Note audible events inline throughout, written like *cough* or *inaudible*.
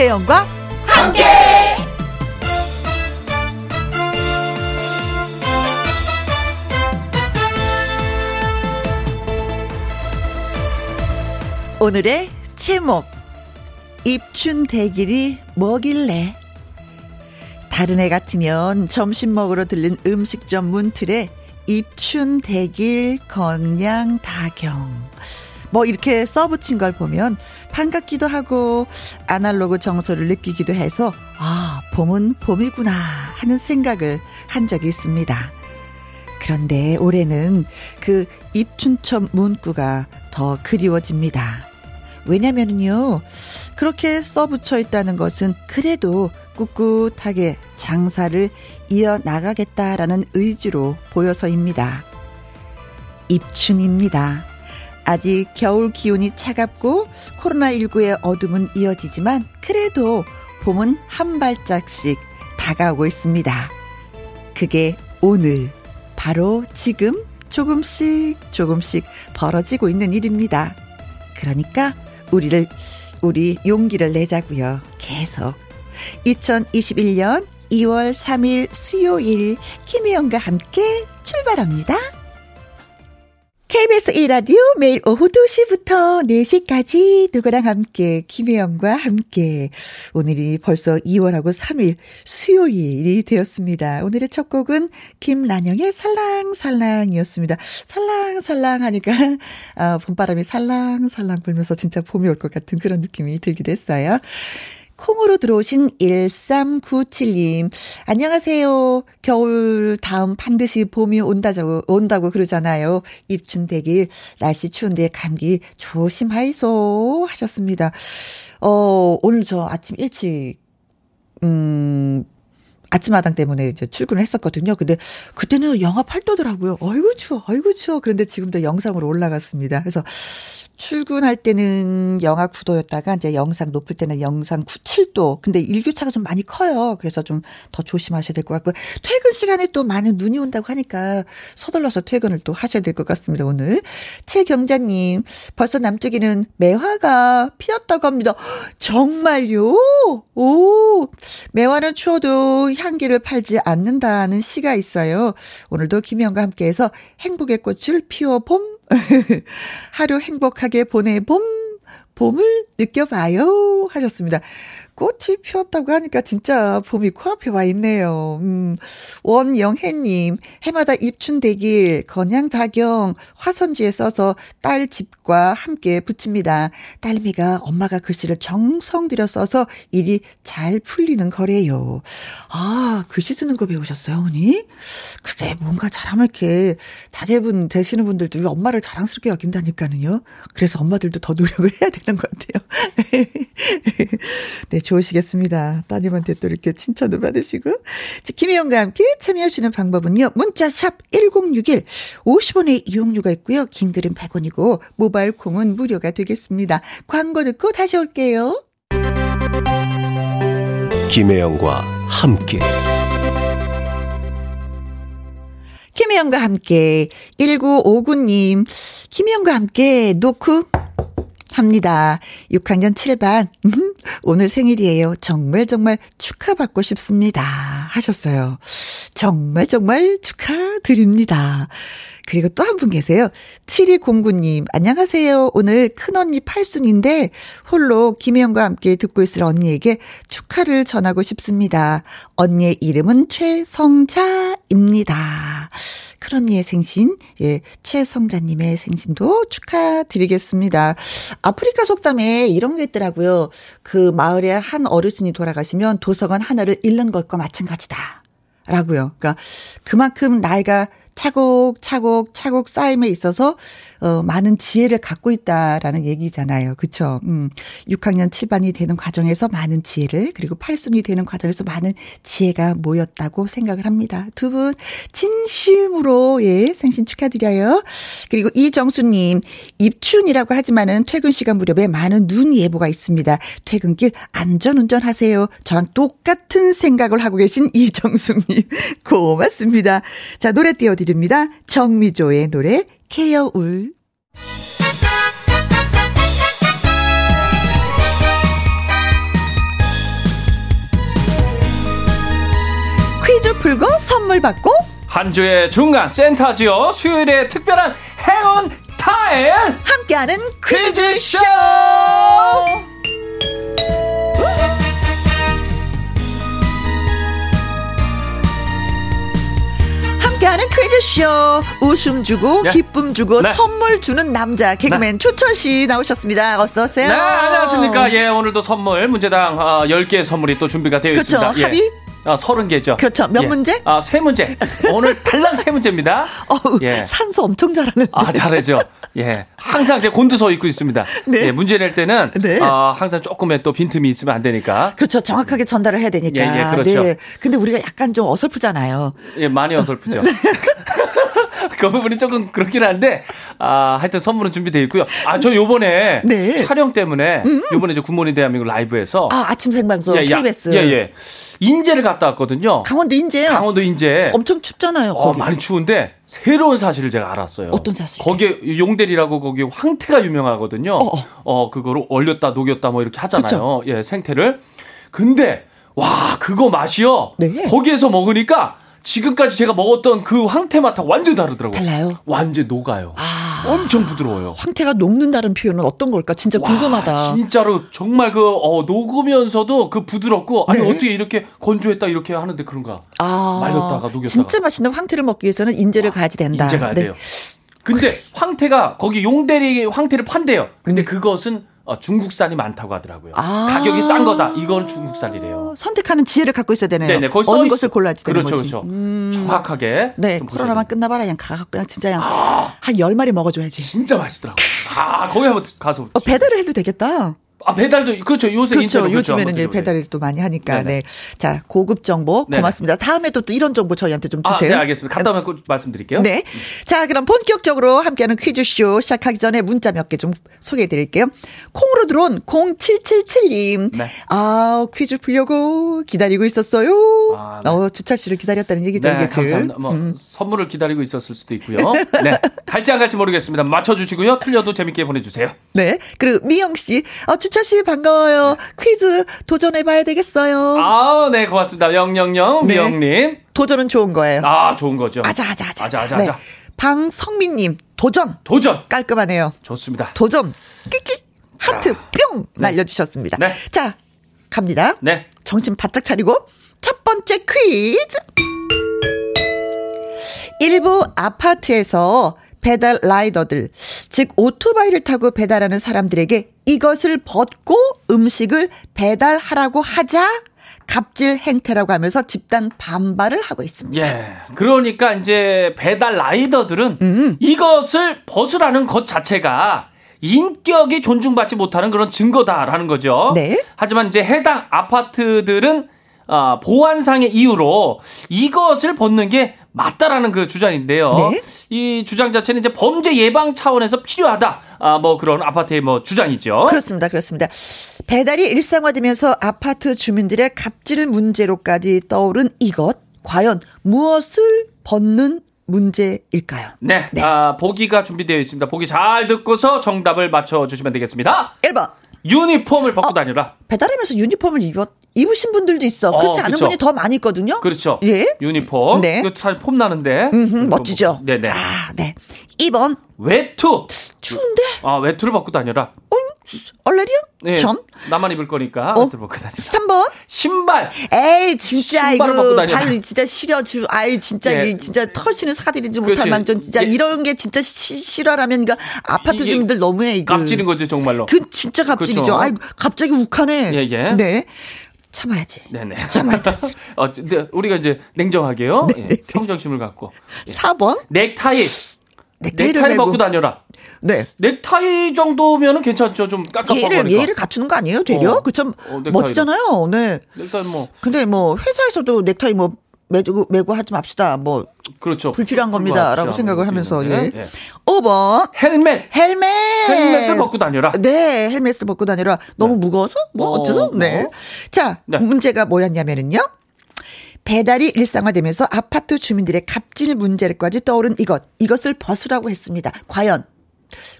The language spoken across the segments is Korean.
김혜영과 함께. 오늘의 제목 입춘 대길이 뭐길래 다른 애 같으면 점심 먹으러 들른 음식점 문틀에 입춘 대길 건양 다경 뭐 이렇게 써붙인 걸 보면 반갑기도 하고 아날로그 정서를 느끼기도 해서 아 봄은 봄이구나 하는 생각을 한 적이 있습니다. 그런데 올해는 그 입춘첩 문구가 더 그리워집니다. 왜냐면은요, 그렇게 써붙여 있다는 것은 그래도 꿋꿋하게 장사를 이어나가겠다라는 의지로 보여서입니다. 입춘입니다. 아직 겨울 기온이 차갑고 코로나19의 어둠은 이어지지만 그래도 봄은 한 발짝씩 다가오고 있습니다. 그게 오늘, 바로 지금 조금씩 조금씩 벌어지고 있는 일입니다. 그러니까 우리를 우리 용기를 내자고요. 계속 2021년 2월 3일 수요일 김혜영과 함께 출발합니다. KBS 1라디오 매일 오후 2시부터 4시까지 누구랑 함께 김혜영과 함께 오늘이 벌써 2월하고 3일 수요일이 되었습니다. 오늘의 첫 곡은 김란영의 살랑살랑이었습니다. 살랑살랑 하니까 아, 봄바람이 살랑살랑 불면서 진짜 봄이 올 것 같은 그런 느낌이 들기도 했어요. 콩으로 들어오신 1397님. 안녕하세요. 겨울 다음 반드시 봄이 온다고, 온다고 그러잖아요. 입춘대길. 날씨 추운데 감기 조심하이소. 하셨습니다. 어, 오늘 저 아침 일찍, 음, 아침마당 때문에 이제 출근을 했었거든요. 근데 그때는 영하 8도더라고요. 어이구 추워, 어이구 추워. 그런데 지금도 영상으로 올라갔습니다. 그래서 출근할 때는 영하 9도였다가 이제 영상 높을 때는 영상 9, 7도. 근데 일교차가 좀 많이 커요. 그래서 좀 더 조심하셔야 될 것 같고 퇴근 시간에 또 많은 눈이 온다고 하니까 서둘러서 퇴근을 또 하셔야 될 것 같습니다. 오늘 최경자님 벌써 남쪽에는 매화가 피었다고 합니다. 정말요? 오 매화는 추워도 향기를 팔지 않는다는 시가 있어요. 오늘도 김혜영과 함께해서 행복의 꽃을 피워 봄 하루 행복하게 보내 봄, 봄을 느껴봐요. 하셨습니다. 꽃이 피었다고 하니까 진짜 봄이 코앞에 와 있네요. 음, 원영혜님, 해마다 입춘대길, 건양다경, 화선지에 써서 딸 집과 함께 붙입니다. 딸미가 엄마가 글씨를 정성 들여 써서 일이 잘 풀리는 거래요. 아, 글씨 쓰는 거 배우셨어요, 언니? 글쎄, 뭔가 잘하면 이렇게 자제분 되시는 분들도 엄마를 자랑스럽게 여긴다니까는요. 그래서 엄마들도 더 노력을 해야 되는 것 같아요. *laughs* 네, 좋으시겠습니다. 따님한테 또 이렇게 칭찬도 받으시고. 김혜영과 함께 참여하시는 방법은요. 문자샵 1061 50원의 이용료가 있고요. 긴 글은 100원이고 모바일 콩은 무료가 되겠습니다. 광고 듣고 다시 올게요. 김혜영과 함께 김혜영과 함께 1959님 김혜영과 함께 노크 합니다. 6학년 7반. 음, 오늘 생일이에요. 정말 정말 축하받고 싶습니다. 하셨어요. 정말 정말 축하드립니다. 그리고 또 한 분 계세요. 7209님, 안녕하세요. 오늘 큰언니 팔순인데 홀로 김혜영과 함께 듣고 있을 언니에게 축하를 전하고 싶습니다. 언니의 이름은 최성자입니다. 큰언니의 생신, 예, 최성자님의 생신도 축하드리겠습니다. 아프리카 속담에 이런 게 있더라고요. 그 마을에 한 어르신이 돌아가시면 도서관 하나를 잃는 것과 마찬가지다. 라고요. 그러니까 그만큼 나이가 차곡차곡 차곡 쌓임에 있어서 어 많은 지혜를 갖고 있다라는 얘기잖아요. 그렇죠? 음. 6학년 7반이 되는 과정에서 많은 지혜를 그리고 8순이 되는 과정에서 많은 지혜가 모였다고 생각을 합니다. 두 분 진심으로 예, 생신 축하드려요. 그리고 이정수 님, 입춘이라고 하지만은 퇴근 시간 무렵에 많은 눈 예보가 있습니다. 퇴근길 안전 운전하세요. 저랑 똑같은 생각을 하고 계신 이정수 님. *laughs* 고맙습니다. 자, 노래 띄워 드 부릅니다. 정미조의 노래 케어울. 퀴즈 풀고 선물 받고 한 주의 중간 센터지요 수요일에 특별한 행운 타임 함께하는 퀴즈쇼! 퀴즈쇼! 함께하는 퀴즈쇼 웃음 주고 네. 기쁨 주고 네. 선물 주는 남자 개그맨 추천 씨 나오셨습니다. 어서 오세요. 네, 안녕하십니까. 예, 오늘도 선물, 문제당 어, 10개의 선물이 또 준비가 되어 그렇죠. 있습니다. 예. 합의? 아, 30개죠. 그렇죠. 몇 문제? 아, 세 문제. 오늘 달랑 세 문제입니다. *laughs* 어우, 예. 산소 엄청 잘하는. 아, 잘하죠. 예. 항상 제 곤두서 입고 있습니다. 네. 예, 문제 낼 때는 네. 아, 항상 조금의 또 빈틈이 있으면 안 되니까. 그렇죠. 정확하게 전달을 해야 되니까. 예, 예, 그렇죠. 네. 근데 우리가 약간 좀 어설프잖아요. 예, 많이 어설프죠. *laughs* *laughs* 그 부분이 조금 그렇긴 한데, 아, 하여튼 선물은 준비되어 있고요. 아, 저 요번에 네. 촬영 때문에 요번에 이제 굿모닝 대한민국 라이브에서 아, 아침 생방송 예, 야- KBS. 예, 예. 인제를 갔다 왔거든요. 강원도 인제요. 강원도 인제. 엄청 춥잖아요. 어. 많이 추운데 새로운 사실을 제가 알았어요. 어떤 사실이요? 거기에 용대리라고 거기 황태가 유명하거든요. 어, 어, 어. 그거를 얼렸다 녹였다 뭐 이렇게 하잖아요. 예, 생태를. 근데 와, 그거 맛이요. 네. 거기에서 먹으니까 지금까지 제가 먹었던 그 황태 맛하고 완전 다르더라고요. 달라요? 완전 녹아요. 아. 엄청 부드러워요. 황태가 녹는다는 표현은 어떤 걸까? 진짜 궁금하다. 와, 진짜로 정말 그 어, 녹으면서도 그 부드럽고 아니 네. 어떻게 이렇게 건조했다 이렇게 하는데 그런가? 아, 말렸다가 녹였다가. 진짜 맛있는 황태를 먹기 위해서는 인제를 가야지 된다. 인제 가야 네. 돼요. 근데 황태가 거기 용대리 황태를 판대요. 근데 그것은 어, 중국산이 많다고 하더라고요. 아. 가격이 싼 거다. 이건 중국산이래요. 선택하는 지혜를 갖고 있어야 되네요. 네네. 거기 써 어느 있- 것을 골라야지 되는 그렇죠, 거지. 그렇죠. 음. 정확하게. 네, 좀 코로나만. 끝나봐라. 그냥 가, 그냥 진짜 그냥 한열 마리 먹어줘야지. 진짜 맛있더라고요. 아, 거기 한번 가서. 어, 배달을 해도 되겠다. 아, 배달도 그렇죠. 요새 그렇죠. 그렇죠. 요즘에는 이제. 배달을 또 많이 하니까. 네네. 네. 자, 고급 정보 네네. 고맙습니다. 다음에도 또 이런 정보 저희한테 좀 아, 주세요. 네, 알겠습니다. 갔다 오면 꼭 말씀드릴게요. 네. 자, 그럼 본격적으로 함께하는 퀴즈쇼 시작하기 전에 문자 몇 개 좀 소개해 드릴게요. 콩으로 들어온 0777님. 네. 아, 퀴즈 풀려고 기다리고 있었어요. 아, 네. 어, 주철 씨를 기다렸다는 얘기죠, 네, 이게 음. 감사합니다. 뭐 선물을 기다리고 있었을 수도 있고요. 네, 갈지 안 갈지 모르겠습니다. 맞춰주시고요. 틀려도 재밌게 보내주세요. 네. 그리고 미영 씨. 어, 주철 씨 반가워요. 퀴즈 도전해 봐야 되겠어요. 아, 네, 고맙습니다. 영영영 네. 미영님. 도전은 좋은 거예요. 아, 좋은 거죠. 아자, 아자, 아자. 아자, 아자, 네. 아자. 방성민 님. 도전. 도전. 깔끔하네요. 좋습니다. 도전. 끼끼. 하트 뿅 날려주셨습니다. 네. 자, 갑니다. 네. 정신 바짝 차리고 첫 번째 퀴즈. 일부 아파트에서 배달 라이더들, 즉 오토바이를 타고 배달하는 사람들에게 이것을 벗고 음식을 배달하라고 하자 갑질 행태라고 하면서 집단 반발을 하고 있습니다. 예. 그러니까 이제 배달 라이더들은 음. 이것을 벗으라는 것 자체가 인격이 존중받지 못하는 그런 증거다라는 거죠. 네. 하지만 이제 해당 아파트들은 어, 보안상의 이유로 이것을 벗는 게 맞다라는 그 주장인데요. 네. 이 주장 자체는 이제 범죄 예방 차원에서 필요하다. 아, 뭐 그런 아파트의 뭐 주장이죠. 그렇습니다. 그렇습니다. 배달이 일상화되면서 아파트 주민들의 갑질 문제로까지 떠오른 이것 과연 무엇을 벗는 문제일까요? 네. 네. 아, 보기가 준비되어 있습니다. 보기 잘 듣고서 정답을 맞춰 주시면 되겠습니다. 1번. 유니폼을 어. 벗고 다니라. 배달하면서 유니폼을 입었, 입으신 분들도 있어. 어, 그렇지 않은 그쵸. 분이 더 많이 있거든요. 그렇죠. 예. 유니폼. 네. 이거 사실 폼 나는데. 음흠, 멋지죠? 네네. 아, 네. 2번. 외투. 추운데? 아, 외투를 벗고 다녀라. 얼레리요? 네. 전? 나만 입을 거니까 어? 벗고 다니라. 3번. 신발. 에이, 진짜, 이거. 발 진짜 시려주, 아이, 진짜, 예. 이 진짜 터시는 사들이지 못할 그렇지. 망정, 진짜, 예. 이런 게 진짜 시, 실화라면, 이거, 아파트 주민들 너무해, 이거. 깝치는 거죠, 정말로. 그, 진짜 갑질이죠. 그렇죠. 아이, 갑자기 욱하네. 예, 예. 네. 참아야지. 네네. 참아야 돼. *laughs* 어, 근데 우리가 이제 냉정하게요. 네. 예, 평정심을 갖고. 4번. 넥타이. 넥타이를 넥타이. 벗고 다녀라. 네. 넥타이 정도면은 괜찮죠. 좀 깜깜거리니까. 예의를 갖추는 거 아니에요? 되려? 어. 그 참, 어. 멋지잖아요. 네. 넥타이 뭐 근데 뭐, 회사에서도 넥타이 뭐, 매고, 매고 하지 맙시다. 뭐, 그렇죠. 불필요한 겁니다. 라고 그거 생각을. 하면서, 네. 예. 예. 5번. 헬멧. 헬멧. 헬멧을 벗고 다녀라. 네, 헬멧을 벗고 다니라. 너무 무거워서? 뭐, 어, 어째서? 뭐. 네. 자, 네. 문제가 뭐였냐면은요. 배달이 일상화되면서 아파트 주민들의 갑질 문제까지 떠오른 이것. 이것을 벗으라고 했습니다. 과연,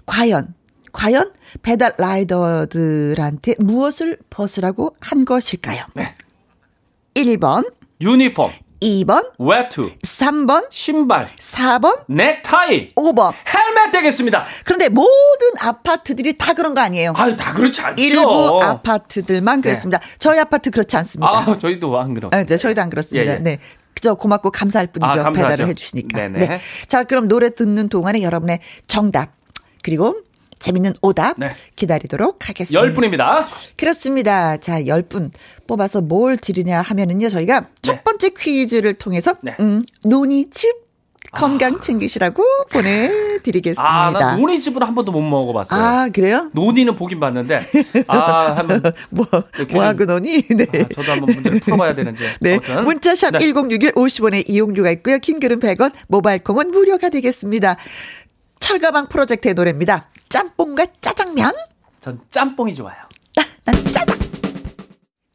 과연, 과연 배달 라이더들한테 무엇을 벗으라고 한 것일까요? 네. 1번, 유니폼. 2번, 외투, 3번, 신발, 4번, 넥타이, 5번. 헬멧 되겠습니다. 그런데 모든 아파트들이 다 그런 거 아니에요. 아유, 다 그렇지 않죠. 일부 아파트들만 그렇습니다. 저희 아파트 그렇지 않습니다. 아, 저희도 안 그렇습니다. 아, 네, 저희도 안 그렇습니다. 예, 예. 네. 그저 고맙고 감사할 뿐이죠. 아. 배달을 해주시니까. 네네. 네. 자, 그럼 노래 듣는 동안에 여러분의 정답 그리고 재밌는 오답 네. 기다리도록 하겠습니다. 열 분입니다. 그렇습니다. 자, 열분 뽑아서 뭘 드리냐 하면은요, 저희가 첫 번째 퀴즈를 통해서, 네. 음, 논이즙 건강 챙기시라고 보내드리겠습니다. 아, 나 논이집을 한 번도 못 먹어봤어요. 아, 그래요? 논이는 보긴 봤는데, 아, 한번. *laughs* 뭐, 이렇게 뭐하고 논이? 네. 아, 저도 한번 문제를 풀어봐야 되는지. *laughs* 네. 아무튼. 문자샵 네. 1061 50원의 이용료가 있고요. 킹글은 100원, 모바일 콩은 무료가 되겠습니다. 철가방 프로젝트의 노래입니다. 짬뽕과 짜장면? 전 짬뽕이 좋아요. 난 짜장.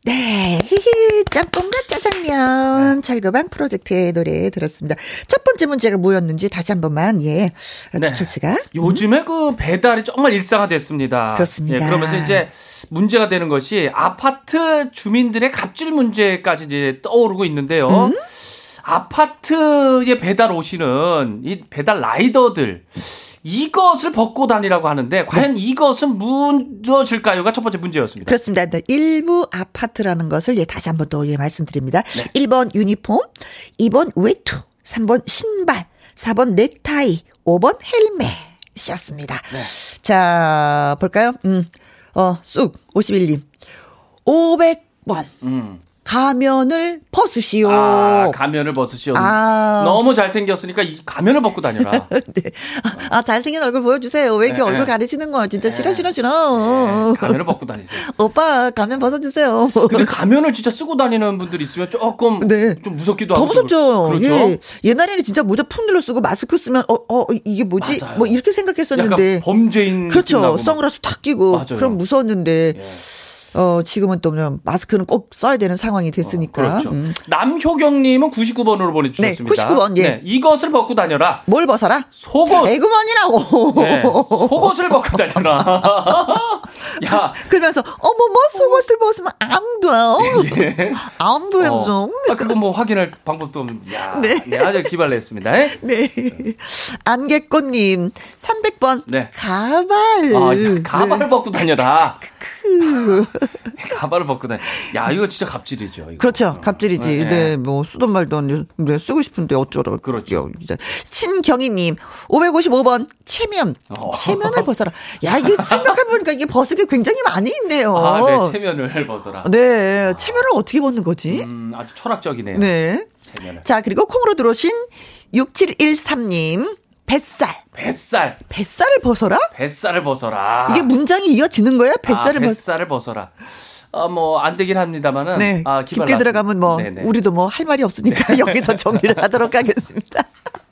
네, 히히, 짬뽕과 짜장면, 철거반 프로젝트의 노래 들었습니다. 첫 번째 문제가 뭐였는지 다시 한 번만, 예, 네. 주철 씨가. 요즘에 그 배달이 정말 일상화됐습니다. 그렇습니다. 예, 그러면서 이제 문제가 되는 것이 아파트 주민들의 갑질 문제까지 이제 떠오르고 있는데요. 음? 아파트에 배달 오시는 이 배달 라이더들 이것을 벗고 다니라고 하는데 과연 이것은 무엇일까요가 첫 번째 문제였습니다. 그렇습니다. 네, 일부 아파트라는 것을 예, 다시 한번 또 예, 말씀드립니다. 1번 유니폼, 2번 외투, 3번 신발, 4번 넥타이, 5번 헬멧이었습니다. 자, 볼까요? 음, 어, 쑥, 51님. 500번. 음. 가면을 벗으시오. 아, 가면을 벗으시오. 아. 너무 잘생겼으니까 이 가면을 벗고 다녀라. *laughs* 네. 아, 잘생긴 얼굴 보여주세요. 왜 이렇게 네, 얼굴 네. 가리시는 거야? 진짜 싫어, 싫어, 싫어. 네, 가면을 벗고 다니세요. 오빠, 가면 벗어주세요. 근데 가면을 진짜 쓰고 다니는 분들이 있으면 조금 네. 좀 무섭기도 더 하고. 무섭죠. 그렇죠. 예. 옛날에는 진짜 모자 푹 눌러 쓰고 마스크 쓰면 어, 어 이게 뭐지? 맞아요. 뭐 이렇게 생각했었는데. 범죄인 그렇죠. 선글라스 탁 끼고 맞아요. 그럼 무서웠는데 예. 어 지금은 또 마스크는 꼭 써야 되는 상황이 됐으니까. 그렇죠. 음. 남효경님은 99번으로 보내주셨습니다. 네, 99번, 예. 이것을 벗고 다녀라. 뭘 벗어라? 속옷. 에그먼이라고. 네, 속옷을 벗고 *laughs* 다녀라. 야, 그러면서 어머머 속옷을 벗으면 안 돼요. 예. 안 돼요. 어, 아, 그거 뭐 확인할 방법도 없는. 야, 네. 네. 아주 기발했습니다. 예? 네. 안개꽃님 300번 네. 가발. 아, 야, 가발을 네. 벗고 다녀라. *laughs* 가발을 벗고 다녀. 야, 이거 진짜 갑질이죠. 이거. 그렇죠. 갑질이지. 네. 네, 뭐, 쓰던 말도 안 돼. 네, 쓰고 싶은데 어쩌라고. 그렇죠. 신경희님, 555번, 체면. 어. 체면을 벗어라. 야, 이게 생각해보니까 이게 벗은 게 굉장히 많이 있네요. 아, 네, 체면을 벗어라. 네, 체면을 어떻게 벗는 거지? 음, 아주 철학적이네요. 네. 체면을. 자, 그리고 콩으로 들어오신 6713님, 뱃살. 뱃살, 뱃살을 벗어라? 뱃살을 벗어라. 이게 문장이 이어지는 거예요? 뱃살을 아, 벗 뱃살을 벗어라. 어, 뭐, 안 되긴 합니다만은. 네. 아, 깊게 기발났습니다. 들어가면 뭐, 네네. 우리도 뭐 할 말이 없으니까 여기서 정리를 하도록 하겠습니다. *laughs*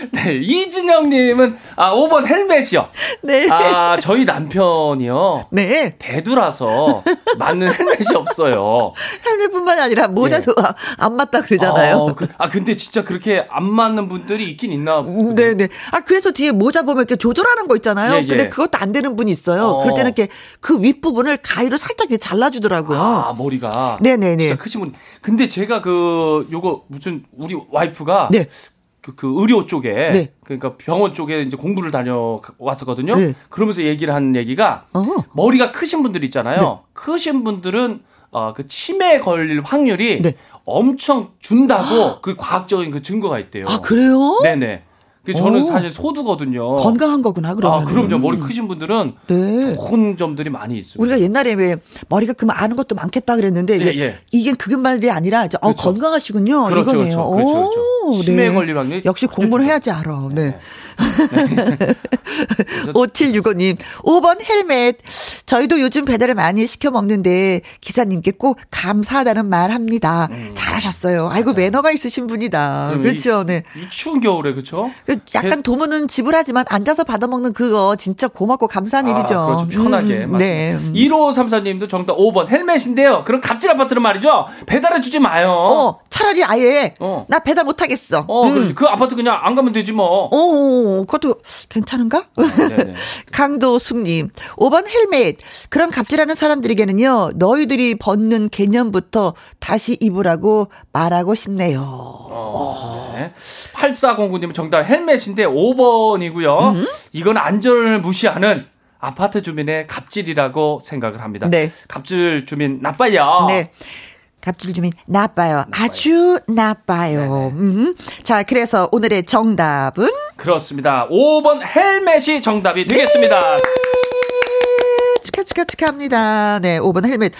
*laughs* 네, 이진영님은, 아, 5번 헬멧이요. 네. 아, 저희 남편이요. 네. 대두라서 맞는 헬멧이 없어요. *laughs* 헬멧뿐만 아니라 모자도 안 맞다 그러잖아요. 어, 그, 아, 근데 진짜 그렇게 안 맞는 분들이 있긴 있나. 보군요. 네네. 아, 그래서 뒤에 모자 보면 이렇게 조절하는 거 있잖아요. 예, 예. 근데 그것도 안 되는 분이 있어요. 어. 그럴 때는 이렇게 그 윗 부분을 가위로 살짝 이렇게 잘라주더라고요. 아, 머리가. 네네네. 진짜 크신 분. 근데 제가 그, 요거, 무슨, 우리 와이프가. 네. 그, 그 의료 쪽에. 네. 그러니까 병원 쪽에 이제 공부를 다녀왔었거든요. 네. 그러면서 얘기를 한 얘기가. 어. 머리가 크신 분들 있잖아요. 네. 크신 분들은 어, 그 치매에 걸릴 확률이 네. 엄청 준다고 그 과학적인 그 증거가 있대요. 아, 그래요? 네네. 그 저는 오. 사실 소두거든요. 건강한 거구나, 그러면. 아, 그럼요. 머리 크신 분들은 네. 좋은 점들이 많이 있습니다. 우리가 옛날에 왜 머리가 그만 아는 것도 많겠다 그랬는데 이게, 예, 예. 이게 그것만이 아니라 이제 어, 그렇죠. 건강하시군요. 그렇죠, 이거네요. 그렇죠, 그렇죠, 그렇죠. 오, 치매에 네. 걸릴 확률이 역시 공부를. 해야지 알아. 네. 그 래서 5765님, 5번 헬멧. 저희도 요즘 배달을 많이 시켜 먹는데 기사님께 꼭 감사하다는 말 합니다. 잘하셨어요. 아이고, 매너가 있으신 분이다. 음. 그렇죠. 네. 이 추운 겨울에 그렇죠? 그 약간 도문은 지불하지만 앉아서 받아먹는 그거 진짜 고맙고 감사한 일이죠. 아, 그렇죠. 편하게. 음. 네. 음. 1534님도 정답 5번 헬멧인데요. 그럼 갑질 아파트는 말이죠. 배달해 주지 마요. 어, 차라리 아예 어. 나 배달 못 하겠어. 어, 음. 그 아파트 그냥 안 가면 되지 뭐. 어, 그것도 괜찮은가? 네네. *laughs* 강도숙님, 5번 헬멧. 그런 갑질하는 사람들에게는요, 너희들이 벗는 개념부터 다시 입으라고 말하고 싶네요. 어, 네. 8409님 정답 헬멧인데 5번이고요. 음? 이건 안전을 무시하는 아파트 주민의 갑질이라고 생각을 합니다. 네. 갑질 주민 나빠요. 네. 갑질 주민 나빠요. 아주 나빠요. 음. 자, 그래서 오늘의 정답은 그렇습니다. 5번 헬멧이 정답이 되겠습니다. 네. 축하 축하 축하합니다. 네, 5번 헬멧.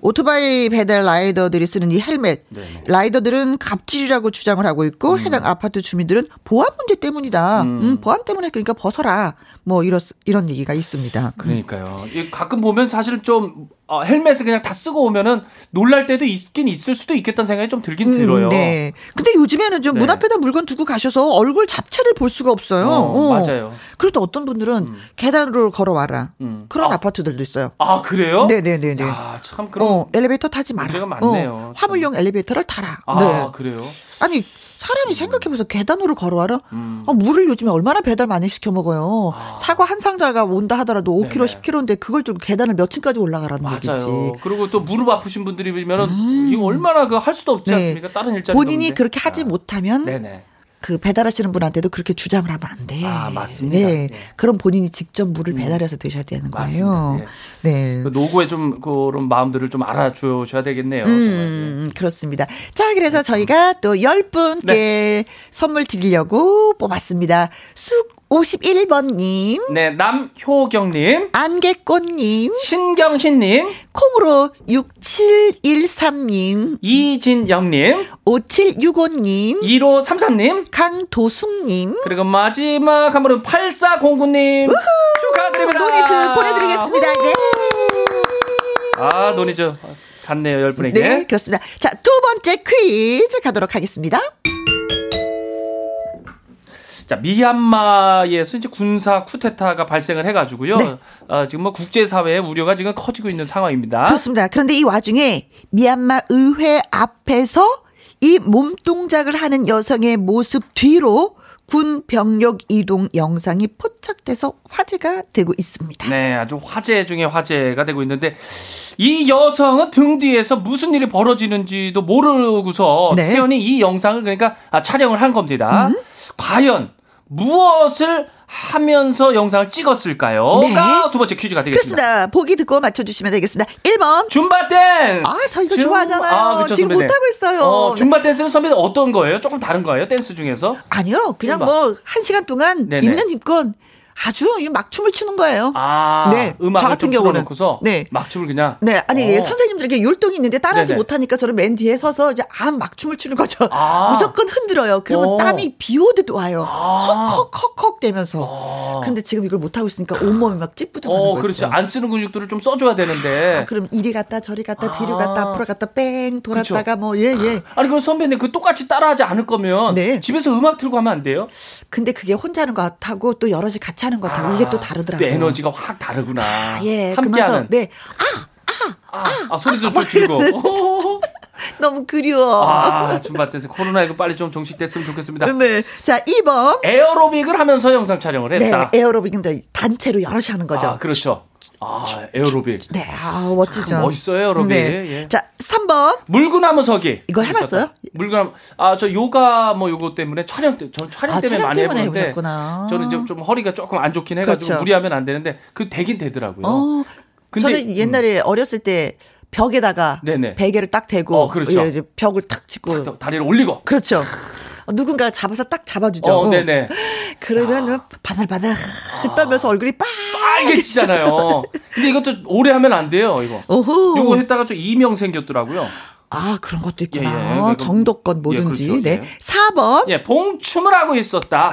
오토바이 배달 라이더들이 쓰는 이 헬멧. 네. 라이더들은 갑질이라고 주장을 하고 있고 해당 아파트 주민들은 보안 문제 때문이다. 음, 보안 때문에 그러니까 벗어라. 뭐 이런 이런 얘기가 있습니다. 그러니까요. 이 가끔 보면 사실 좀 어, 헬멧을 그냥 다 쓰고 오면은 놀랄 때도 있긴 있을 수도 있겠다는 생각이 좀 들긴 들어요. 네. 근데 요즘에는 좀문 네. 앞에다 물건 두고 가셔서 얼굴 자체를 볼 수가 없어요. 어, 맞아요. 그래도 어떤 분들은 계단으로 걸어와라. 음. 그런 아. 아. 파트들도 있어요. 아 그래요? 네네네네. 아, 참 그럼 어, 엘리베이터 타지 마라. 문제가 많네요. 어, 화물용 엘리베이터를 타라. 아 네. 그래요? 아니 사람이 생각해보세요. 계단으로 걸어와라. 음. 아, 물을 요즘에 얼마나 배달 많이 시켜 먹어요. 아. 사과 한 상자가 온다 하더라도 5kg, 네네. 10kg인데 그걸 들고 계단을 몇 층까지 올라가라는 맞아요. 얘기지. 그리고 또 무릎 아프신 분들이면은 이거 얼마나 그 할 수도 없지 네. 않습니까? 다른 일자리 본인이 그렇게 하지 못하면 네네. 그 배달하시는 분한테도 그렇게 주장을 하면 안 돼. 아, 맞습니다. 네. 예. 그럼 본인이 직접 물을 배달해서 드셔야 되는. 거예요. 네. 그 노고의 좀 그런 마음들을 좀 알아주셔야 되겠네요. 음, 그렇습니다. 자, 그래서 저희가 또 10분께 네. 선물 드리려고 뽑았습니다. 쑥 51번님, 네, 남효경님, 안개꽃님, 신경신님, 콩으로 6713님, 이진영님, 5765님, 1533님, 강도숙님, 그리고 마지막 한 분은 8409님 축하드립니다. 노니트 보내드리겠습니다. 네. 아, 노니즙 갔네요, 열 분에게. 네, 그렇습니다. 자, 두 번째 퀴즈 가도록 하겠습니다. 자, 미얀마에서 이제 군사 쿠데타가 발생을 해가지고요. 네. 어, 지금 뭐 국제사회의 우려가 지금 커지고 있는 상황입니다. 그렇습니다. 그런데 이 와중에 미얀마 의회 앞에서 이 몸동작을 하는 여성의 모습 뒤로 군 병력 이동 영상이 포착돼서 화제가 되고 있습니다. 네, 아주 화제 중에 화제가 되고 있는데 이 여성은 등 뒤에서 무슨 일이 벌어지는지도 모르고서 네. 태연이 이 영상을 그러니까 아, 촬영을 한 겁니다. 음. 과연 무엇을 하면서 영상을 찍었을까요?가 네. 두 번째 퀴즈가 되겠습니다. 그렇습니다. 보기 듣고 맞춰주시면 되겠습니다. 1번. 줌바 댄스. 아, 저 이거 줌- 좋아하잖아요. 그쵸, 지금. 못하고 있어요. 어, 줌바 댄스는 선배님 어떤 거예요? 조금 다른 거예요? 댄스 중에서? 아니요. 그냥 줌바. 뭐, 한 시간 동안 네네. 있는 힘껏 아주 이 막춤을 추는 거예요. 아, 네, 음악을 저 같은 좀 경우는. 네. 막춤을 그냥. 네, 아니 어. 선생님들에게 율동이 있는데 따라하지 네네. 못하니까 저는 맨 뒤에 서서 이제 아 막춤을 추는 거죠. 아. *laughs* 무조건 흔들어요. 그러면 어. 땀이 비 오듯 와요. 아. 헉헉헉헉 되면서. 어. 그런데 지금 이걸 못 하고 있으니까 온몸이 막 찌뿌둥하는 어, 거죠. 그렇죠. 안 쓰는 근육들을 좀 써줘야 되는데. 아, 그럼 이리 갔다 저리 갔다 뒤로 아. 갔다 앞으로 갔다 뺑 돌았다가 뭐예 예. 아니 그럼 선배님 그 똑같이 따라하지 않을 거면 네. 집에서 음악 틀고 하면 안 돼요? 근데 그게 혼자 하는 것 같고 또 여럿이 같이 하는 것 같고 이게 또 다르더라고요. 또 에너지가 확 다르구나. 아, 예. 함께하는. 네. 아, 아, 소리도 좀 줄고. *laughs* 너무 그리워. 아, 줌바 댄스 코로나19 빨리 좀 종식됐으면 좋겠습니다. 네. 자, 2번. 에어로빅을 하면서 영상 촬영을 네, 했다. 에어로빅인데 단체로 여럿이 하는 거죠. 아, 그렇죠. 아, 에어로빅. 네, 아, 멋지죠. 참 멋있어요, 에어로빅. 네. 예. 자, 3번. 물구나무 서기. 이거 해 봤어요? 물구나무. 아, 저 요가 뭐 요거 때문에 촬영 때, 저 촬영 아, 때문에 촬영 많이 때문에 해보는데. 해보셨구나. 저는 이제 좀 허리가 조금 안 좋긴 해 가지고 그렇죠. 무리하면 안 되는데 그 되긴 되더라고요. 어, 근데- 음. 저는 옛날에 어렸을 때 벽에다가 네네. 베개를 딱 대고 어, 그렇죠. 예, 벽을 탁또 다리를 올리고. 그렇죠. 어, 누군가 잡아서 딱 잡아주죠. 어, 네네. *laughs* 그러면 바들바들 떨면서 얼굴이 빠. 빨개지잖아요. *laughs* 근데 이것도 오래 하면 안 돼요, 이거. 오호. 요거 했다가 좀 이명 생겼더라고요. 아 그런 것도 있구나. 예, 예. 정도건 예, 뭐든지. 그렇죠. 네. 예. 4번 예, 봉춤을 하고 있었다.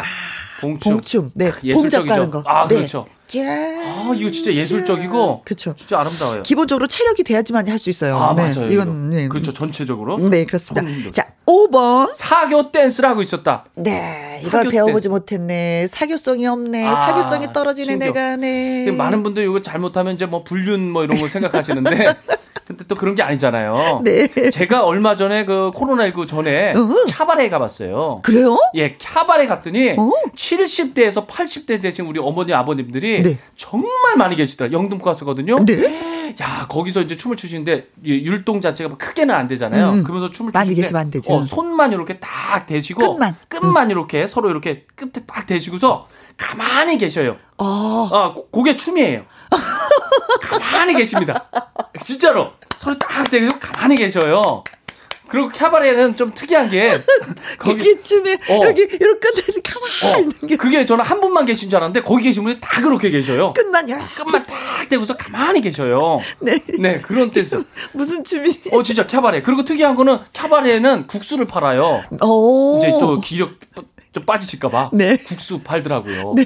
봉춤. 봉춤. 네. 예술적이죠. 봉작 가는 거. 아, 네. 그렇죠. 짠. 아, 이거 진짜 예술적이고. 그렇죠. 진짜 아름다워요. 기본적으로 체력이 돼야지만 할 수 있어요. 아, 네. 맞아요. 이건. 네. 그렇죠. 전체적으로. 네, 그렇습니다. 손 자, 5번. 사교 댄스를 하고 있었다. 네, 이걸 배워보지 못했네. 사교성이 없네. 아, 사교성이 떨어지네, 신기해. 내가, 네. 많은 분들 이거 잘못하면 이제 뭐 불륜 뭐 이런 거 생각하시는데 *laughs* 근데 또 그런 게 아니잖아요. 네. 제가 얼마 전에 그 코로나19 전에 어. 캬바레 가봤어요. 그래요? 예, 캬바레 갔더니 어? 70대에서 80대 되신 우리 어머니 아버님들이 네. 정말 많이 계시더라. 영등포 가서거든요. 네. 야, 거기서 이제 춤을 추시는데 이 율동 자체가 뭐 크게는 안 되잖아요. 음. 그러면서 춤을 많이 추시는데 계시면 안 되죠. 어, 손만 이렇게 딱 대시고 끝만. 끝만 이렇게 서로 이렇게 끝에 딱 대시고서 가만히 계셔요. 어. 아, 고- 그게 춤이에요. *laughs* 가만히 계십니다. 진짜로. 서로 딱 대고 가만히 계셔요. 그리고 캬바레는 좀 특이한 게 *laughs* 거기 춤에 어. 여기 이렇게 끝에 가만히 어, 있는 게 그게 저는 한 분만 계신 줄 알았는데 거기 계신 분이 다 그렇게 계셔요. 끝만 요 끝만 딱 대고서 가만히 계셔요. 네. 네, 그런 댄스. *laughs* 무슨 춤이? 어, 진짜 캬바레. 그리고 특이한 거는 캬바레는 국수를 팔아요. 오. 이제 또 기력 좀 빠지실까봐. 네. 국수 팔더라고요. 네.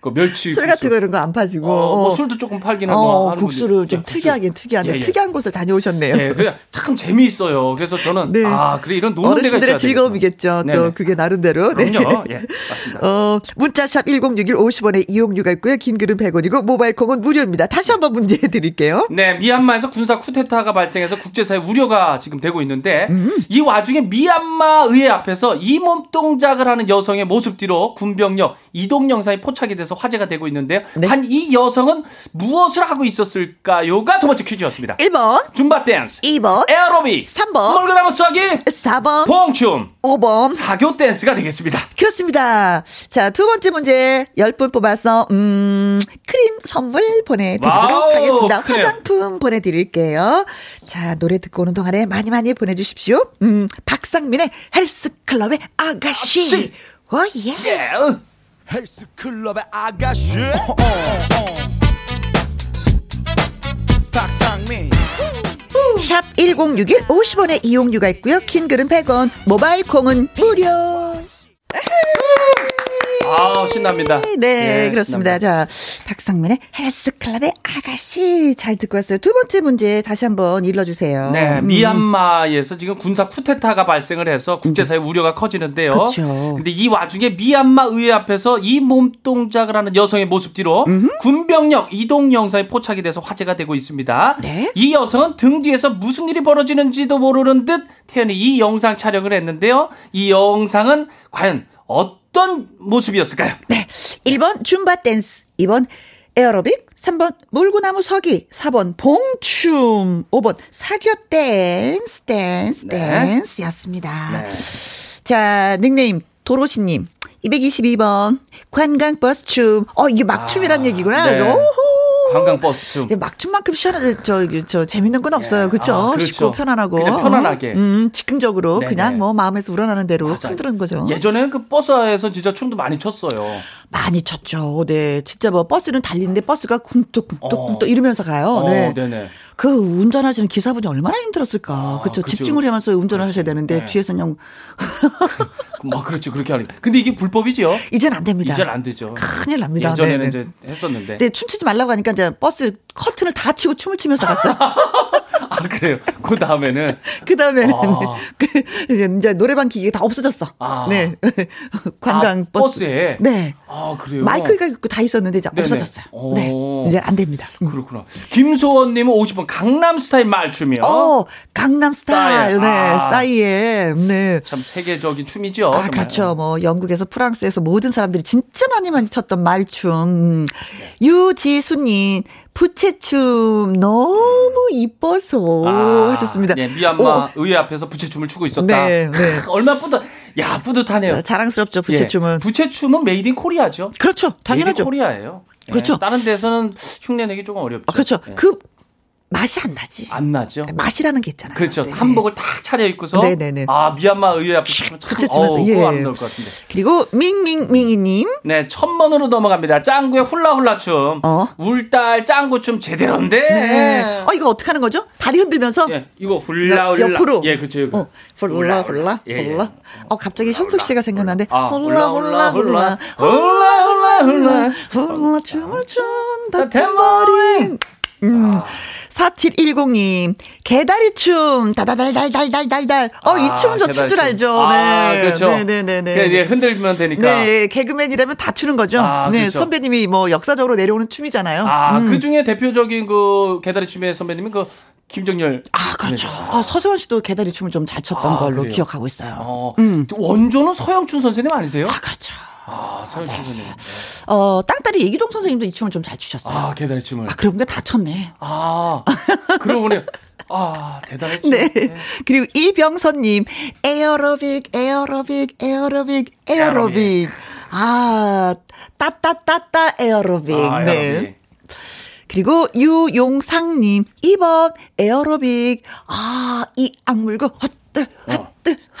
그 멸치. 술. 같은 거 이런 거 안 파지고. 어, 뭐 술도 조금 팔기는 뭐 어, 하는 국수를 좀 예, 국수. 특이하긴 특이한데 예, 예. 특이한 곳을 다녀오셨네요. 예, 그냥 참 재미있어요. 그래서 저는 네. 아 그래 이런 노는 어르신들의 즐거움이겠죠. 되겠구나. 또 네네. 그게 나름대로. 네. 그럼요. 예, 맞습니다. *laughs* 어, 문자샵 1061 50원에 이용료가 있고요. 긴 글은 100원이고 모바일 콩은 무료입니다. 다시 한번 문제 드릴게요. 네, 미얀마에서 군사 쿠데타가 발생해서 국제사회 우려가 지금 되고 있는데 음. 이 와중에 미얀마 의회 앞에서 이 몸 동작을 하는 여성의 모습 뒤로 군병력 이동 영상이 포착이 돼서 화제가 되고 있는데요. 네. 한이 여성은 무엇을 하고 있었을까요가 두 번째 퀴즈였습니다. 1번, 줌바 댄스, 2번, 에어로빅, 3번, 물구나무 서기, 4번, 봉춤, 5번. 사교 댄스가 되겠습니다. 그렇습니다. 자, 두 번째 문제 10분 뽑아서 음, 크림 선물 보내 드리도록 와우, 하겠습니다. 크림. 화장품 보내 드릴게요. 자, 노래 듣고 오는 동안에 많이 많이 보내 주십시오. 음, 박상민의 헬스클럽의 아가씨. 아가씨. 오예. 예. 헬스클럽의 아가씨 어, 어, 어. 박상민 샵 1061 50원의 이용료가 있고요. 긴 글은 100원, 모바일 콩은 무료. 아 신납니다. 네, 예, 그렇습니다. 신납니다. 자, 박상민의 헬스 클럽의 아가씨 잘 듣고 왔어요. 두 번째 문제 다시 한번 읽어주세요. 네, 음. 미얀마에서 지금 군사 쿠데타가 발생을 해서 국제 사회 우려가 커지는데요. 그쵸. 근데 이 와중에 미얀마 의회 앞에서 이 몸 동작을 하는 여성의 모습 뒤로 군병력 이동 영상이 포착이 돼서 화제가 되고 있습니다. 네. 이 여성은 등 뒤에서 무슨 일이 벌어지는지도 모르는 듯 태연히 이 영상 촬영을 했는데요. 이 영상은 과연 어떤 모습이었을까요? 네. 1번 줌바 댄스, 2번 에어로빅, 3번 물구나무 서기, 4번 봉춤, 5번 사교 댄스, 댄스, 네. 댄스였습니다. 네. 자, 닉네임 도로시님. 222번 관광버스 춤. 어 이게 막춤이란 아, 얘기구나. 네. 관광버스 춤. 근데 막춤만큼 시원한 저, 저 재밌는 건 없어요. 예. 그렇죠? 아, 그렇죠. 쉽고 편안하고. 그냥 편안하게. 어? 음, 즉흥적으로 네네. 그냥 뭐 마음에서 우러나는 대로 맞아요. 흔드는 거죠. 예전에는 그 버스에서 진짜 춤도 많이 췄어요. 많이 쳤죠. 네. 진짜 뭐 버스는 달리는데 버스가 쿵뚝쿵뚝쿵뚝 어. 이러면서 가요. 어, 네. 네네. 그 운전하시는 기사분이 얼마나 힘들었을까. 아, 그렇죠. 집중을 하면서 운전을 하셔야 되는데 네. 뒤에서 그냥 *laughs* 뭐 그렇죠 그렇게 하니. 근데 이게 불법이지요. 이제는 안 됩니다. 이제는 안 되죠. 큰일 납니다. 예전에는 네, 네. 이제 했었는데. 네, 춤추지 말라고 하니까 이제 버스 커튼을 다 치고 춤을 추면서 갔어요. *laughs* 아 그래요. 그 다음에는 *laughs* 그 다음에는 아. 이제 노래방 기계가 다 없어졌어. 아. 네. *laughs* 관광 아, 버스. 버스 에? 네. 아 그래요. 마이크가 있고 다 있었는데 이제 네네. 없어졌어요. 오. 네. 이제 안 됩니다. 음. 그렇구나. 김소원님은 5번 강남 스타일 말춤이요. 어, 강남 스타일. 스타일. 네. 아. 싸이의. 네. 참 세계적인 춤이죠. 아, 정말. 그렇죠. 뭐, 영국에서 프랑스에서 모든 사람들이 진짜 많이 많이 췄던 말춤. 음. 네. 유지수님, 부채춤 너무 이뻐서 아, 하셨습니다. 네, 미얀마 오, 의회 앞에서 부채춤을 추고 있었다. 네, 네. *laughs* 얼마 뿌듯. 야 뿌듯하네요. 자랑스럽죠, 부채춤은. 예, 부채춤은 made in Korea죠. 그렇죠. made in 당연하죠. Korea예요. 예, 그렇죠. 다른 데서는 흉내 내기 조금 어렵죠. 아, 그렇죠. 예. 그 맛이 안 나지. 안 나죠. 맛이라는 게 있잖아요. 그렇죠. 네. 한복을 딱 차려 입고서 네네네. 아 미얀마 의회 앞에 어우, 예. 것 같은데. 그리고 밍밍밍이님. 네, 천번으로 넘어갑니다. 짱구의 훌라훌라 춤. 어. 울딸 짱구 춤 제대로인데. 네. 어, 이거 어떻게 하는 거죠? 다리 흔들면서. 예, 이거 훌라훌라. 옆으로. 예, 그렇죠. 어, 훌라 훌라 예, 예. 훌라. 어 갑자기 현숙 씨가 생각나는데 아, 훌라 훌라 훌라 훌라 훌라 훌라 훌라 춤을 춘다 탬버린. 음. 4710님, 개다리춤, 다다달달달달달달. 어, 이 아, 춤은 저춤 줄 알죠. 춤. 아, 네. 그렇죠. 네네네네. 이제 흔들면 되니까. 네, 개그맨이라면 다 추는 거죠. 아, 네, 그렇죠. 선배님이 뭐 역사적으로 내려오는 춤이잖아요. 아, 음. 그 중에 대표적인 그 개다리 춤의 선배님은 그 김정열. 아, 그렇죠. 네. 아, 서세원 씨도 개다리 춤을 좀 잘 췄던 아, 걸로 그래요? 기억하고 있어요. 어, 음. 원조는 서영춘 선생님 아니세요? 아, 그렇죠. 아, 선생님. 네. 어, 땅딸이 이기동 선생님도 이 춤을 좀 잘 추셨어요. 아, 아, 개다리 춤을. 그런 게다 췄네. 아, 그러고 보니, 아, 대단했죠. *laughs* 네. 그리고 이병선님, 에어로빅, 에어로빅, 에어로빅, 에어로빅. 아, 따따따따 에어로빅. 아, 네. 에어로빅. 그리고 유용상님, 2번 에어로빅. 아, 이 악물고, 헛들, 헛들,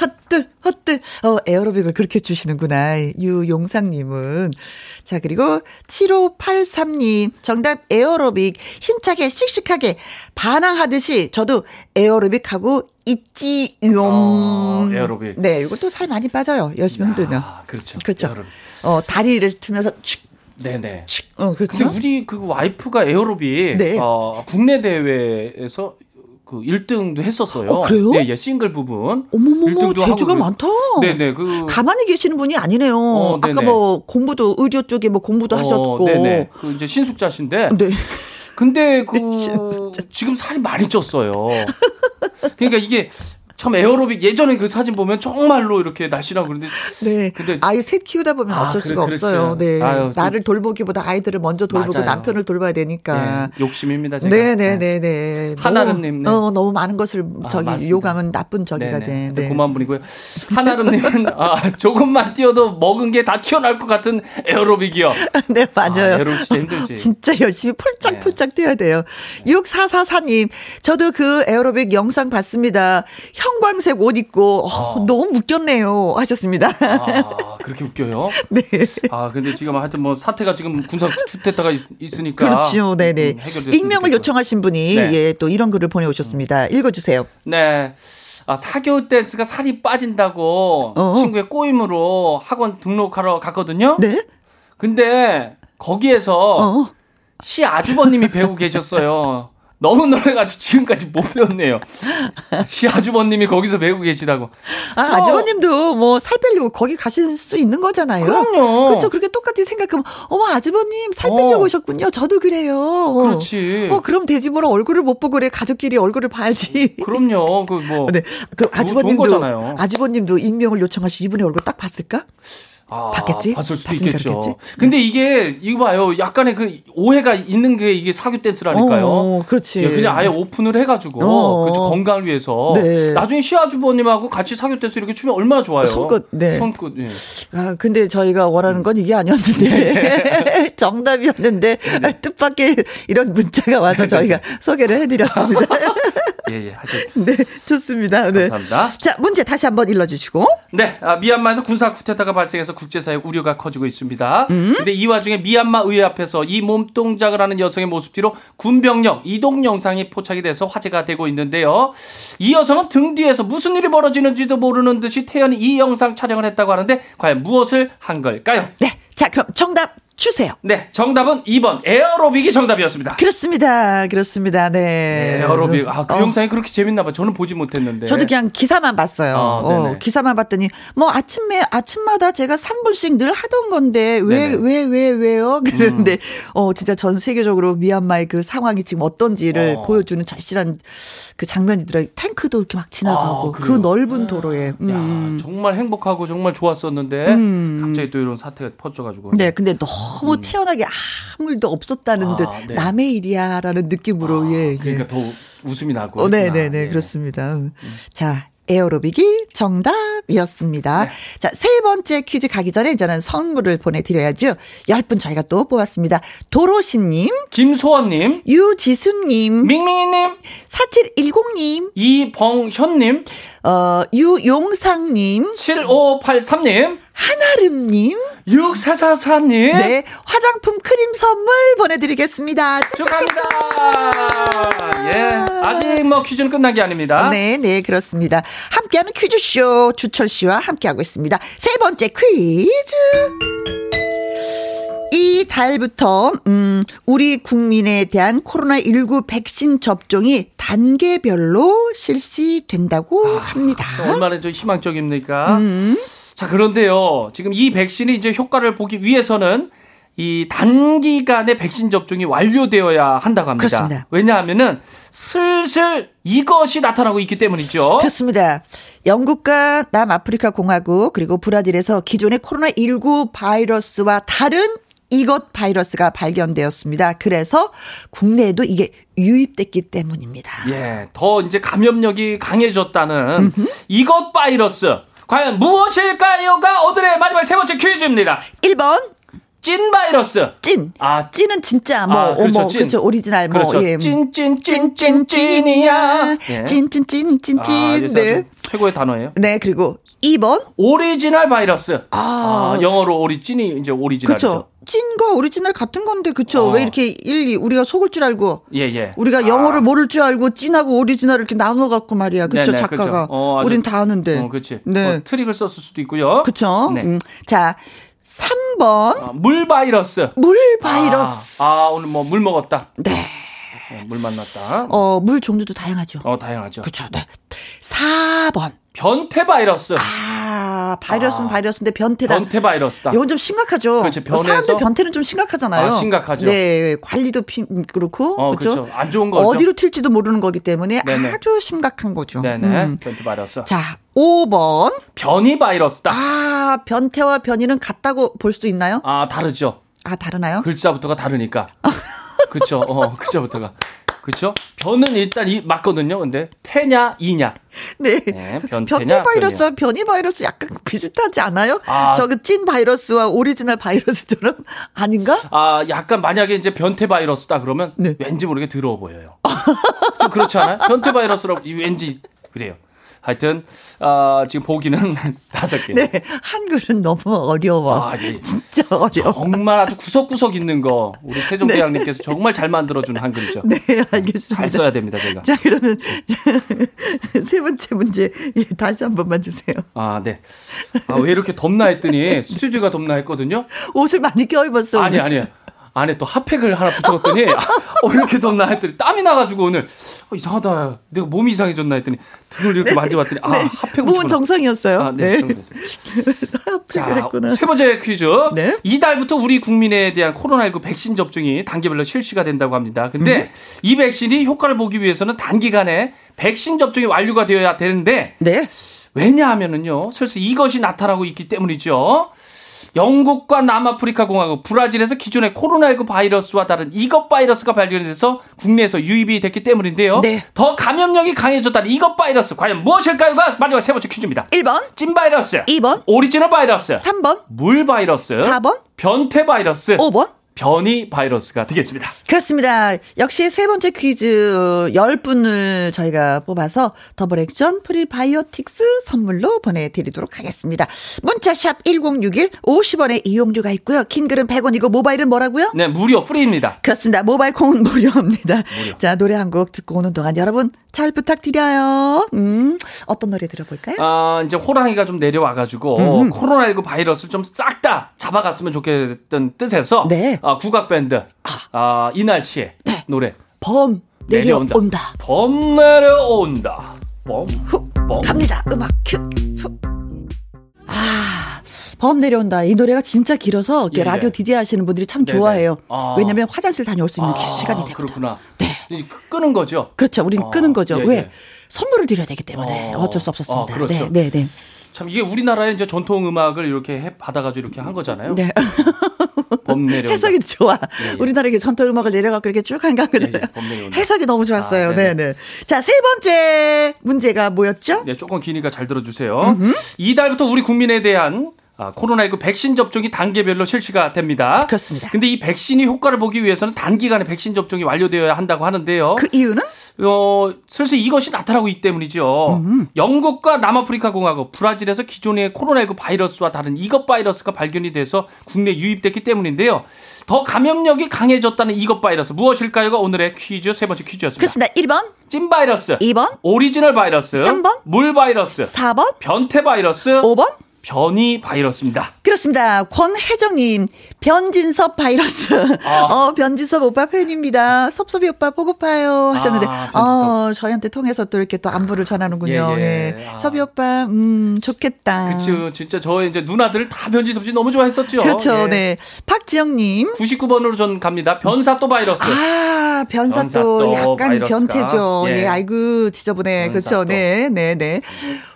헛들, 헛들. 어, 에어로빅을 그렇게 추시는구나. 유용상님은. 자, 그리고 7583님, 정답 에어로빅. 힘차게, 씩씩하게, 반항하듯이 저도 에어로빅 하고 있지용. 어, 에어로빅. 네, 이것도 살 많이 빠져요. 열심히 흔들면. 아, 그렇죠. 그렇죠. 에어로빅. 어, 다리를 틀면서 축, 네네. 축. 어, 그렇죠. 우리 그 와이프가 에어로빅 네. 어, 국내 대회에서 그 1등도 했었어요. 어, 그래요? 네, 예, 싱글 부분. 어머머머, 1등도 하고 재주가 많다. 네네. 그 가만히 계시는 분이 아니네요. 어, 아까 네네. 뭐 공부도 의료 쪽에 뭐 공부도 하셨고. 네네. 그 이제 신숙자신데. *laughs* 네. 근데 그. *laughs* 지금 살이 많이 쪘어요. 그러니까 이게 참 에어로빅 예전에 그 사진 보면 정말로 이렇게 날씬하고 그런데 네. 근데- 아이 셋 키우다 보면 아, 어쩔 그래, 수가 그렇죠. 없어요. 네. 아유, 좀- 나를 돌보기보다 아이들을 먼저 돌보고 맞아요. 남편을 돌봐야 되니까. 네, 욕심입니다. 제가. 네 네 네 네. 하나름 님, 네. 어, 너무 많은 것을 저기 맞습니다. 요구하면 나쁜 저기가 네네. 돼. 네. 고마운 분이고요. 하나름 님은 아, 조금만 뛰어도 먹은 게 다 튀어나올 것 같은 에어로빅이요. *laughs* 네, 맞아요. 아, 에어로빅 진짜 힘들지. 진짜 열심히 폴짝폴짝 뛰어야 돼요. 6444님, 저도 그 에어로빅 영상 봤습니다. 형 광색 옷 입고, 어, 어. 너무 웃겼네요. 하셨습니다. 아, 그렇게 웃겨요? *laughs* 네. 아, 근데 지금 하여튼 뭐 사태가 지금 군사 주택다가 있으니까. 그렇죠. 네네. 음, 익명을. 요청하신 분이, 네. 예, 또 이런 글을 보내오셨습니다. 읽어주세요. 네. 아, 사교 댄스가 살이 빠진다고 어. 친구의 꼬임으로 학원 등록하러 갔거든요. 네? 근데 거기에서 어. 시 아주버님이 배우고 계셨어요. 너무 놀라가지고 지금까지 못 배웠네요. 시 아주버님이 거기서 배우고 계시다고. 아, 아주버님도 뭐 살 빼려고 거기 가실 수 있는 거잖아요. 그럼요. 그렇죠. 그렇게 똑같이 생각하면, 어머, 아주버님 살 빼려고 어. 오셨군요. 저도 그래요. 그렇지. 어, 그럼 되지 뭐라 얼굴을 못 보고 그래. 가족끼리 얼굴을 봐야지. 그럼요. 그 뭐. 네. 그 아주버님도. 아주버님도 익명을 요청하시 이분의 얼굴 딱 봤을까? 아, 봤겠지? 봤을 수도 있겠죠. 그렇겠지? 근데 이게 이거 봐요. 약간의 그 오해가 있는 게 이게 사교 댄스라니까요. 어, 그렇지. 예, 그냥 아예 오픈을 해가지고 어. 그렇죠. 건강을 위해서 네. 나중에 시아주버님하고 같이 사교 댄스 이렇게 추면 얼마나 좋아요. 손끝, 네. 손끝. 예. 아, 근데 저희가 원하는 건 이게 아니었는데 *laughs* 정답이었는데 아, 뜻밖의 이런 문자가 와서 저희가 소개를 해드렸습니다. *laughs* 예, 예. 하여튼 네, 좋습니다. 네. 감사합니다. 자, 문제 다시 한번 일러주시고. 네, 아, 미얀마에서 군사 쿠데타가 발생해서 국제사회 우려가 커지고 있습니다. 음? 근데 이 와중에 미얀마 의회 앞에서 이 몸동작을 하는 여성의 모습 뒤로 군병력 이동 영상이 포착이 돼서 화제가 되고 있는데요. 이 여성은 등 뒤에서 무슨 일이 벌어지는지도 모르는 듯이 태연히 이 영상 촬영을 했다고 하는데 과연 무엇을 한 걸까요? 네, 자, 그럼 정답 주세요. 네, 정답은 2번 에어로빅이 정답이었습니다. 그렇습니다. 그렇습니다. 네. 에어로빅. 아, 그 어, 영상이 그렇게 재밌나 봐. 저는 보지 못했는데. 저도 그냥 기사만 봤어요. 아, 어, 네네. 기사만 봤더니 뭐 아침에 아침마다 제가 3분씩 늘 하던 건데 왜. 음. 왜왜 왜 요? 그러는데 어 진짜 전 세계적으로 미얀마의 그 상황이 지금 어떤지를 어. 보여주는 절실한 그 장면이더라고요. 탱크도 이렇게 막 지나가고 아, 그? 넓은 도로에. 음. 야, 정말 행복하고 정말 좋았었는데 음. 갑자기 또 이런 사태가 퍼져 가지고. 네, 근데 너무 태연하게 아무 일도 없었다는 음. 아, 듯 네. 남의 일이야라는 느낌으로 예. 예. 그러니까 더 웃음이 나고. 어, 네. 네, 네, 예. 그렇습니다. 음. 자, 에어로빅이 정답이었습니다. 네. 자, 세 번째 퀴즈 가기 전에 저는 선물을 보내드려야죠. 10분 저희가 또 뽑았습니다. 도로시님, 김소원님, 유지수님, 밍밍이님, 4710님, 이벙현님, 어, 유용상님, 7583님, 한아름님, 6444님. 네, 화장품 크림 선물 보내드리겠습니다. 축하합니다. 예. 아직 뭐 퀴즈는 끝난 게 아닙니다. 네, 네, 그렇습니다. 함께하는 퀴즈쇼 주철 씨와 함께하고 있습니다. 세 번째 퀴즈. 이 달부터 음 우리 국민에 대한 코로나19 백신 접종이 단계별로 실시된다고 합니다. 얼마나 좀 희망적입니까? 음. 자, 그런데요. 지금 이 백신이 이제 효과를 보기 위해서는 이 단기간에 백신 접종이 완료되어야 한다고 합니다. 그렇습니다. 왜냐하면은 슬슬 이것이 나타나고 있기 때문이죠. 그렇습니다. 영국과 남아프리카 공화국 그리고 브라질에서 기존의 코로나19 바이러스와 다른 이것 바이러스가 발견되었습니다. 그래서 국내에도 이게 유입됐기 때문입니다. 예, 더 이제 감염력이 강해졌다는 이것 바이러스. 과연 무엇일까요가 오늘의 마지막 세 번째 퀴즈입니다. 1번 찐 바이러스. 찐. 아, 찐은 진짜 뭐, 아, 그렇죠, 뭐 찐. 그렇죠. 오리지널 뭐 그렇죠. 예. 찐찐찐찐찐이야. 예. 찐찐찐찐찐. 아, 네. 최고의 단어예요. 네, 그리고 2번. 오리지널 바이러스. 아. 아, 영어로 origin이 이제 오리지널이죠. 그렇죠. 찐과 오리지널 같은 건데 그렇죠. 어. 왜 이렇게 일리 우리가 속을 줄 알고 예, 예. 우리가 영어를 모를 줄 알고 찐하고 오리지널을 이렇게 나눠 갖고 말이야. 그렇죠. 네네, 작가가. 그렇죠. 어, 아주- 우린 다 아는데. 어, 그렇지. 네. 뭐 트릭을 썼을 수도 있고요. 그렇죠. 네. 음. 자, 3번 아, 물 바이러스. 물 바이러스. 아, 아, 오늘 뭐 물 먹었다. 네. 어, 물 만났다. 어, 물 종류도 다양하죠. 어, 다양하죠. 그렇죠. 네. 4번. 변태 바이러스. 아, 바이러스는 아. 바이러스인데 변태다. 변태 바이러스다. 이건 좀 심각하죠. 그렇죠. 변해서- 사람들 변태는 좀 심각하잖아요. 아, 심각하죠. 네, 관리도 피, 그렇고 어, 그렇죠. 그렇죠. 안 좋은 거죠. 어디로 튈지도 모르는 거기 때문에 네네. 아주 심각한 거죠. 네네. 음. 변태 바이러스. 자, 5번. 변이 바이러스다. 아, 변태와 변이는 같다고 볼 수도 있나요? 아, 다르죠. 아, 다르나요? 글자부터가 다르니까. *laughs* 그쵸. 어, 글자부터가. 그쵸? 변은 일단 이 맞거든요. 근데 태냐, 이냐. 네. 네, 변태냐, 변태 바이러스와 변이 바이러스 약간 비슷하지 않아요? 아. 저그 찐 바이러스와 오리지널 바이러스처럼 *laughs* 아닌가? 아, 약간 만약에 이제 변태 바이러스다 그러면 네. 왠지 모르게 더러워 보여요. 좀 그렇지 않아요? 변태 바이러스라고 이 왠지 그래요. 하여튼 아, 지금 보기는 *laughs* 다섯 개. 네. 한글은 너무 어려워. 아, 예. 진짜 어려워. 정말 아주 구석구석 있는 거 우리 세종대왕님께서 정말 잘 만들어준 한글이죠. 네, 알겠습니다. 잘 써야 됩니다, 제가. 자, 그러면 *laughs* 세 번째 문제 예, 다시 한 번만 주세요. 아, 네. 아, 왜 이렇게 덥나 했더니 스튜디오가 덥나 했거든요. 옷을 많이 껴입었어. 아니, 오늘. 아니. 안에 또 핫팩을 하나 붙여봤더니 아, *laughs* 어, 이렇게 덥나 했더니 땀이 나가지고 오늘 어, 이상하다. 내가 몸이 이상해졌나 했더니 등을 이렇게 만져봤더니 아, 핫팩을 몸은 붙여봤 정상이었어요. 아, 네. 네. *laughs* 자. 세 번째 퀴즈. 네. 이달부터 우리 국민에 대한 코로나19 백신 접종이 단계별로 실시가 된다고 합니다. 근데 이 백신이 효과를 보기 위해서는 단기간에 백신 접종이 완료가 되어야 되는데 네. 왜냐하면은요, 슬슬 이것이 나타나고 있기 때문이죠. 영국과 남아프리카 공화국, 브라질에서 기존의 코로나19 바이러스와 다른 이것 바이러스가 발견돼서 국내에서 유입이 됐기 때문인데요. 네. 더 감염력이 강해졌다는 이것 바이러스 과연 무엇일까요가 마지막 세 번째 퀴즈입니다. 1번, 찐 바이러스, 2번, 오리지널 바이러스, 3번, 물 바이러스, 4번, 변태 바이러스, 5번. 변이 바이러스가 되겠습니다. 그렇습니다. 역시 세 번째 퀴즈 10분을 저희가 뽑아서 더블 액션 프리바이오틱스 선물로 보내드리도록 하겠습니다. 문자샵 1061 50원의 이용료가 있고요. 긴 글은 100원이고 모바일은 뭐라고요? 네, 무료 free입니다. 그렇습니다. 모바일 콩은 무료입니다. 자, 노래 한 곡 듣고 오는 동안 여러분 잘 부탁드려요. 음, 어떤 노래 들어볼까요? 아, 이제 호랑이가 좀 내려와가지고 음. 코로나19 바이러스를 좀 싹 다 잡아갔으면 좋겠단 뜻에서 네. 아, 국악 밴드 아, 이날치의 노래 범 내려온다. 내려온다. 범 내려온다. 범, 훅 범. 갑니다. 음악 큐. 훅. 아, 범 내려온다. 이 노래가 진짜 길어서 이렇게 예, 예. 라디오 디제이 하시는 분들이 참 네네. 좋아해요. 아. 왜냐면 화장실 다녀올 수 있는 아, 시간이 되거든. 그렇구나. 네. 이 끄는 거죠. 그렇죠. 우리는 아, 끄는 거죠. 예, 왜? 예. 선물을 드려야 되기 때문에 어. 어, 쩔수 없었습니다. 아, 그렇죠. 네, 네, 네. 참 이게 우리나라의 이제 전통 음악을 이렇게 해 받아가지고 이렇게 한 거잖아요. 네. *laughs* *laughs* 범 내려온다. 해석이 좋아. 예, 예. 우리나라 이게 전통 음악을 내려갖고 이렇게 쭉 한 거잖아요. 예, 예. 해석이 너무 좋았어요. 아, 네, 네네. 네. 자, 세 번째 문제가 뭐였죠? 네, 조금 기니까 잘 들어주세요. 이달부터 우리 국민에 대한 아, 코로나19 백신 접종이 단계별로 실시가 됩니다. 그렇습니다. 근데 이 백신이 효과를 보기 위해서는 단기간에 백신 접종이 완료되어야 한다고 하는데요. 그 이유는? 어, 슬슬 이것이 나타나고 있기 때문이죠. 영국과 남아프리카 공화국, 브라질에서 기존의 코로나19 바이러스와 다른 이것 바이러스가 발견이 돼서 국내 유입됐기 때문인데요. 더 감염력이 강해졌다는 이것 바이러스 무엇일까요가 오늘의 퀴즈 세 번째 퀴즈였습니다. 그렇습니다. 1번, 찐 바이러스, 2번, 오리지널 바이러스, 삼 번? 물 바이러스, 4번, 변태 바이러스, 5번, 변이 바이러스입니다. 그렇습니다. 권혜정님, 변진섭 바이러스. 아. *laughs* 어, 변진섭 오빠 팬입니다. 섭섭이 오빠 보고파요. 하셨는데, 아. 어, 저희한테 통해서 또 이렇게 또 안부를 전하는군요. 예, 예. 네. 아. 섭이 오빠, 음, 좋겠다. 그쵸. 진짜 저의 이제 누나들 다 변진섭 씨 너무 좋아했었죠. 그렇죠. 예. 네. 박지영님. 99번으로 전 갑니다. 변사또 바이러스. 아, 변사 변사 또또 약간 바이러스가. 변태죠. 예. 예, 아이고, 지저분해. 그렇죠. 또. 네, 네, 네.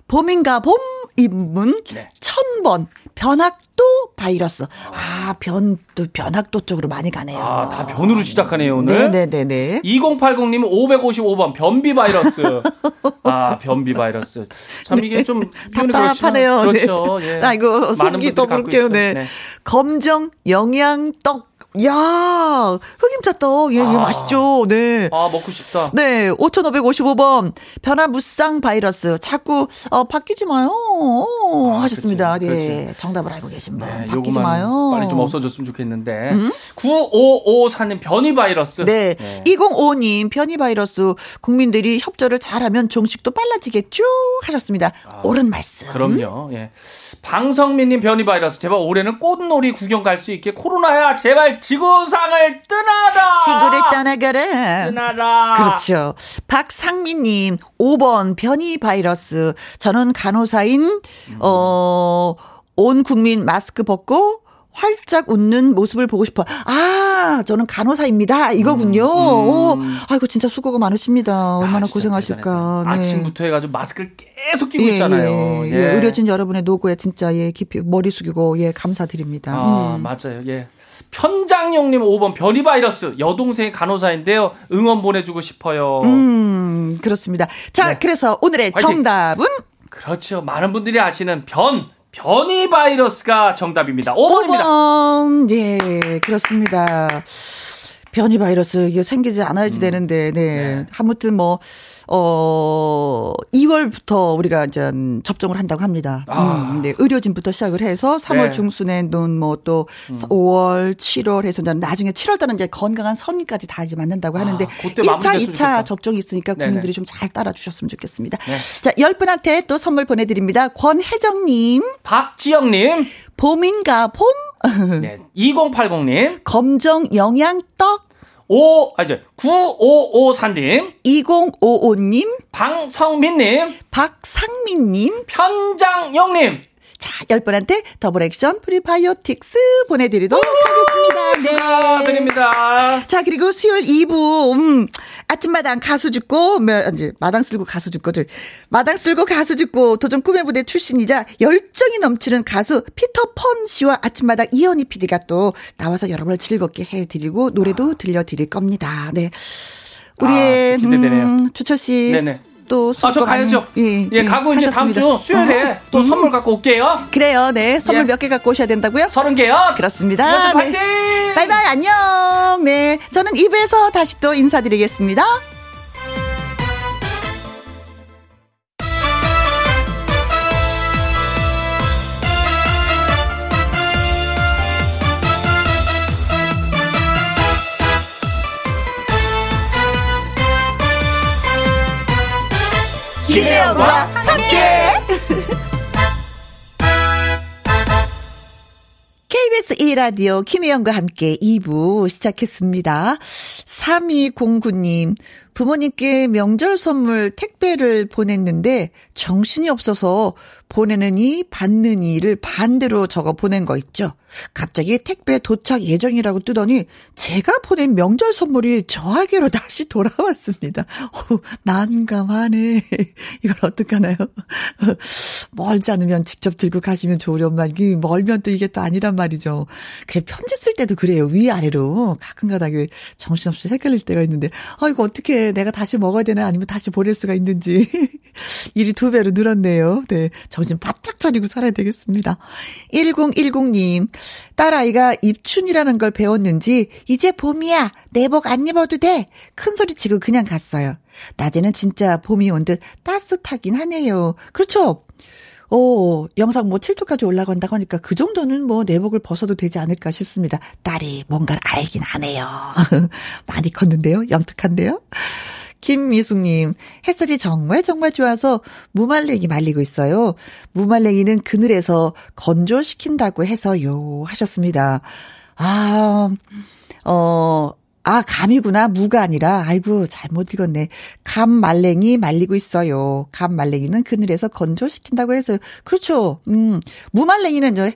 봄인가 봄 입문 네. 천번 변학도 바이러스. 아, 변, 또 변학도 쪽으로 많이 가네요. 아, 다 변으로 시작하네요, 오늘. 네네네네. 2080님은 555번 변비 바이러스. *laughs* 아, 변비 바이러스. 참 이게 좀 답답하네요. 그렇지만 그렇죠. 네. 예. 아이고, 많은 속이 그럴게요. 있어요. 네. 검정 영양 떡. 야 흑임자떡. 예, 이거 아. 맛있죠. 네. 아, 먹고 싶다. 네, 5555번. 변화 무쌍 바이러스. 자꾸, 어, 바뀌지 마요. 어, 아, 하셨습니다. 그치, 네. 정답을 알고 계신 분. 네, 바뀌지 마요. 빨리 좀 없어졌으면 좋겠는데. 9554님 변이 바이러스. 네. 2055님, 변이 바이러스. 국민들이 협조를 잘하면 종식도 빨라지겠죠? 하셨습니다. 옳은 말씀. 아, 그럼요. 예. 방성민님 변이 바이러스. 제발 올해는 꽃놀이 구경 갈 수 있게 코로나야 제발 지구상을 뜨나라. 지구를 떠나가라. 뜨나라. 그렇죠. 박상민님, 5번 변이 바이러스. 저는 간호사인, 어, 온 국민 마스크 벗고 활짝 웃는 모습을 보고 싶어. 아, 저는 간호사입니다. 이거군요. 오, 아이고, 진짜 수고가 많으십니다. 얼마나 아, 고생하실까. 네. 아침부터 해가지고 마스크를 계속 끼고 예, 있잖아요. 예, 예. 의료진 여러분의 노고에 진짜 예, 깊이 머리 숙이고 예, 감사드립니다. 아, 음. 맞아요. 예. 편장용님 5번 변이 바이러스 여동생이 간호사인데요. 응원 보내주고 싶어요. 음, 그렇습니다. 자, 네. 그래서 오늘의 화이팅! 정답은 그렇죠. 많은 분들이 아시는 변 변이 바이러스가 정답입니다. 5번입니다. 5번. 예, 그렇습니다. 변이 바이러스 이게 생기지 않아야지 되는데, 네. 네. 아무튼 뭐, 어, 2월부터 우리가 이제 접종을 한다고 합니다. 아. 음, 네. 의료진부터 시작을 해서 3월 네. 중순에는 뭐또 5월, 7월 해서 나중에 7월 달은 이제 건강한 성인까지 다 이제 맞는다고 하는데 아, 그때 1차, 마무리됐으면 2차 좋겠다. 접종이 있으니까. 국민들이 좀 잘 따라 주셨으면 좋겠습니다. 네. 자, 10분한테 또 선물 보내 드립니다. 권혜정 님, 박지영 님, 봄인가 봄? 네. 2080님, 검정 영양 떡 5, 아, 이제 9554님, 2055님, 방성민님, 박상민님, 편장영님. 자, 10분한테 더블 액션 프리바이오틱스 보내드리도록 하겠습니다. 네. 축하드립니다. 자, 그리고 수요일 2부, 음, 아침마당 가수 죽고, 뭐, 이제, 마당 쓸고 가수 죽고들. 마당 쓸고 가수 죽고, 도전 꿈의 무대 출신이자 열정이 넘치는 가수 피터 펀 씨와 아침마당 이현희 PD가 또 나와서 여러분을 즐겁게 해드리고, 노래도 들려드릴 겁니다. 네. 우리의, 아. 음, 주철 씨. 네네. 또, 아, 저 수고 많이, 가야죠. 예, 가고 이제 다음 하셨습니다. 주 수요일에 또 선물 갖고 올게요. 그래요, 네. 선물 예. 몇개 갖고 오셔야 된다고요? 서른 개요. 그렇습니다. 네. 바이바이, 안녕. 네. 저는 2부에서 다시 또 인사드리겠습니다. 김혜영과 함께. *laughs* KBS 1라디오 김혜영과 함께 2부 시작했습니다. 3209님, 부모님께 명절 선물 택배를 보냈는데 정신이 없어서 보내는 이, 받는 이를 반대로 적어 보낸 거 있죠. 갑자기 택배 도착 예정이라고 뜨더니 제가 보낸 명절 선물이 저에게로 다시 돌아왔습니다. 어, 난감하네. *laughs* 이걸 어떡하나요? *laughs* 멀지 않으면 직접 들고 가시면 좋으련만, 이게 멀면 또 이게 또 아니란 말이죠. 그래, 편지 쓸 때도 그래요. 위아래로. 가끔가다 정신없이 헷갈릴 때가 있는데, 아, 이거 어떻게 내가 다시 먹어야 되나 아니면 다시 보낼 수가 있는지. *laughs* 일이 두 배로 늘었네요. 네. 정신 바짝 차리고 살아야 되겠습니다. 1010님, 딸아이가 입춘이라는 걸 배웠는지, 이제 봄이야. 내복 안 입어도 돼. 큰 소리 치고 그냥 갔어요. 낮에는 진짜 봄이 온 듯 따뜻하긴 하네요. 그렇죠? 오, 영상 뭐 7도까지 올라간다고 하니까 그 정도는 뭐 내복을 벗어도 되지 않을까 싶습니다. 딸이 뭔가를 알긴 하네요. *laughs* 많이 컸는데요? 영특한데요? 김미숙님, 햇살이 정말 정말 좋아서 무말랭이 말리고 있어요. 무말랭이는 그늘에서 건조시킨다고 해서요. 하셨습니다. 아, 어, 아, 감이구나. 무가 아니라. 아이고, 잘못 읽었네. 감 말랭이 말리고 있어요. 감 말랭이는 그늘에서 건조시킨다고 해서. 그렇죠. 음, 무말랭이는 저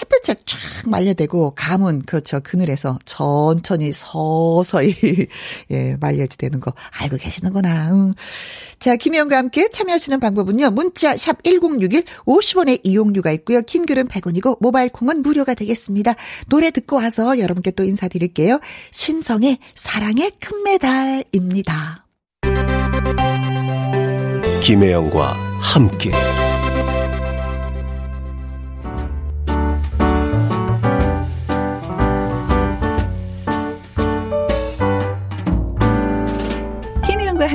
햇볕에 쫙 말려대고 감은 그렇죠. 그늘에서 천천히 서서히 *laughs* 예, 말려지 되는 거 알고 계시는구나. 응. 자, 김혜영과 함께 참여하시는 방법은요. 문자 샵 1061 50원의 이용료가 있고요. 킹글은 100원이고 모바일 콩은 무료가 되겠습니다. 노래 듣고 와서 여러분께 또 인사드릴게요. 신성의 사랑의 큰 메달입니다. 김혜영과 함께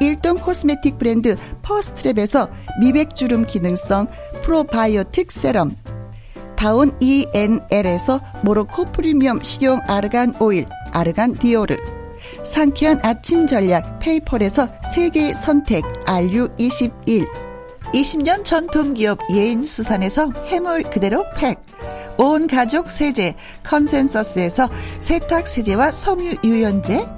일동 코스메틱 브랜드 퍼스트랩에서 미백주름 기능성 프로바이오틱 세럼 다운 ENL에서 모로코 프리미엄 식용 아르간 오일 아르간 디오르 상쾌한 아침 전략 페이펄에서 세계 선택 RU21 20년 전통 기업 예인 수산에서 해물 그대로 팩 온 가족 세제 컨센서스에서 세탁 세제와 섬유 유연제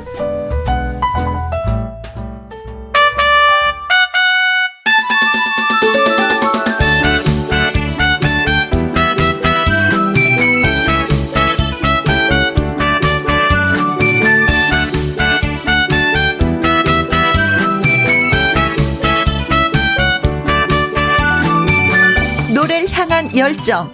열정,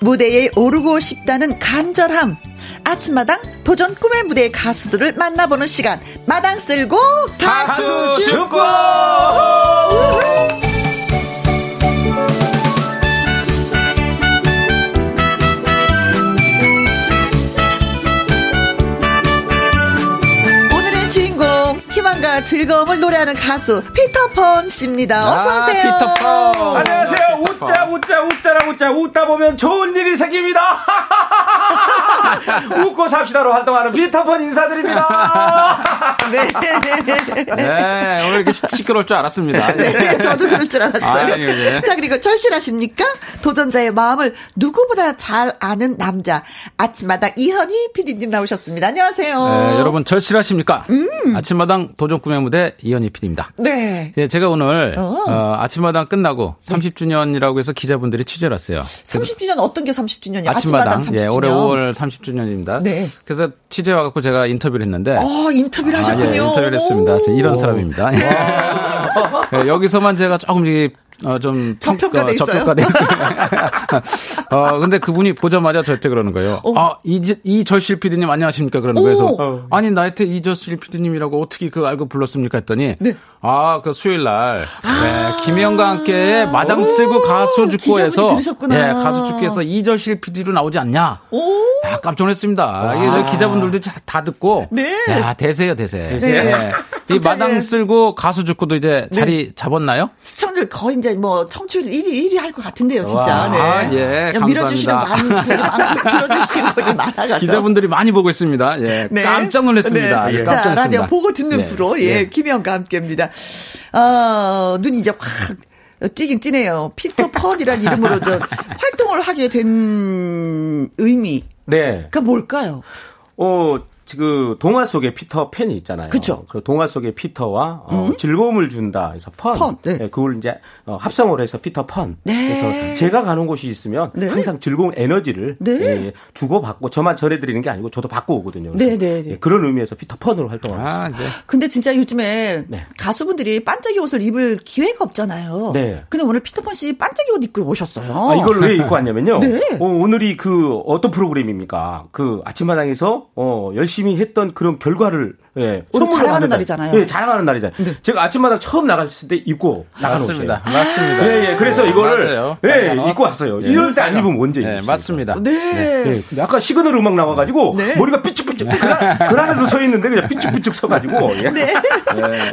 무대에 오르고 싶다는 간절함, 아침마당 도전 꿈의 무대 가수들을 만나보는 시간, 마당 쓸고 가수 축구! 오늘 즐거움을 노래하는 가수 피터펀 씨입니다. 어서 오세요. 아, 피터펀. 안녕하세요. 웃자 웃자 웃자라 웃자 웃다 보면 좋은 일이 생깁니다. *laughs* *laughs* 웃고 삽시다로 활동하는 피터펀 인사드립니다. *laughs* 네. 네, 오늘 이렇게 시끄러울 줄 알았습니다. 네, *laughs* 저도 그럴 줄 알았어요. 아, 예, 예. 자, 그리고 절실하십니까? 도전자의 마음을 누구보다 잘 아는 남자. 아침마다 이현희 PD님 나오셨습니다. 안녕하세요. 네, 여러분 절실하십니까? 음. 아침마당 도전 꿈의 무대 이현희 PD입니다. 네. 예, 제가 오늘 어. 어, 아침마당 끝나고 30주년이라고 해서 기자분들이 취재를 왔어요. 30주년 어떤 게 30주년이에요? 아침마당, 아침마당 예, 30주년. 올해 5월 30 주년입니다. 네. 그래서 취재 와갖고 제가 인터뷰를 했는데 어, 인터뷰를 아, 하셨군요. 예, 인터뷰를 했습니다. 저 이런 사람입니다. 예, 여기서만 제가 조금 이게 어, 좀 저평가돼 평- 있어요? 저평가돼 있어요. *laughs* 어, 근데 그분이 보자마자 저한테 그러는 거예요. 어. 아, 이, 이절실 PD님 안녕하십니까? 그러는 거예요. 오. 그래서 아니, 나한테 이절실 PD님이라고 어떻게 그 알고 불렀습니까? 했더니 네. 아, 그 수요일 날 네, 김혜영과 함께 마당 쓰고 가수 죽고에서 들으셨구나. 예, 가수 죽고에서 이절실 PD로 나오지 않냐? 오. 아, 깜짝 놀랐습니다. 이게 기자분들도 다, 다 듣고. 네. 야, 대세요, 대세. 대세. 네. 이 마당 예. 쓸고 가수 죽고도 이제 자리 잡았나요? 시청률 거의 이제 뭐 청취율 1위, 1위 할 것 같은데요, 진짜. 와, 네. 예, 밀어주시는 감사합니다. 많고 *laughs* 들어주시는 분이 많아가서. 기자분들이 많이 보고 있습니다. 예. 네. 깜짝 놀랐습니다. 네. 예, 자, 깜짝 라디오 놀랐습니다. 보고 듣는 예. 프로, 예, 김혜영과 함께입니다. 어, 눈이 이제 확 찌긴 찌네요. 피터 펀이라는 이름으로 저 *laughs* 활동을 하게 된 의미가 네. 뭘까요? 어, 그 동화 속에 피터 팬이 있잖아요. 그쵸. 그 동화 속의 피터와 어, 즐거움을 준다. 그래서 fun. fun, 네. 그걸 이제 어, 합성을 해서 피터 펀. 네. 그래서 제가 가는 곳이 있으면 네. 항상 즐거운 에너지를 네. 예, 주고 받고 저만 전해드리는 게 아니고 저도 받고 오거든요. 네, 네, 네. 예, 그런 의미에서 피터 펀으로 활동하고 아, 있습니다. 네. 근데 진짜 요즘에 네. 가수분들이 반짝이 옷을 입을 기회가 없잖아요. 네. 근데 오늘 피터 펀 씨 반짝이 옷 입고 오셨어요. 아, 이걸 왜 입고 왔냐면요. *laughs* 네. 어, 오늘이 그 어떤 프로그램입니까? 그 아침마당에서 어, 열심히 했던 그런 결과를 예, 오늘 선물로 자랑하는 날. 날이잖아요. 예, 자랑하는 날이잖아요. 제가 아침마당 처음 나갔을 때 입고 나간 맞습니다. 옷이에요. 맞습니다. 예, 예. 그래서 이거를 맞아요. 예. 입고 왔어요. 예. 이럴 때 안 입으면 언제 네, 입겠습니까? 맞습니다. 네. 예, 근데 아까 시그널 음악 나와 가지고 네. 머리가 삐쭉삐쭉 그라, 그란에도 서 있는데 그냥 삐쭉삐쭉 서가지고 *laughs* 예. 네.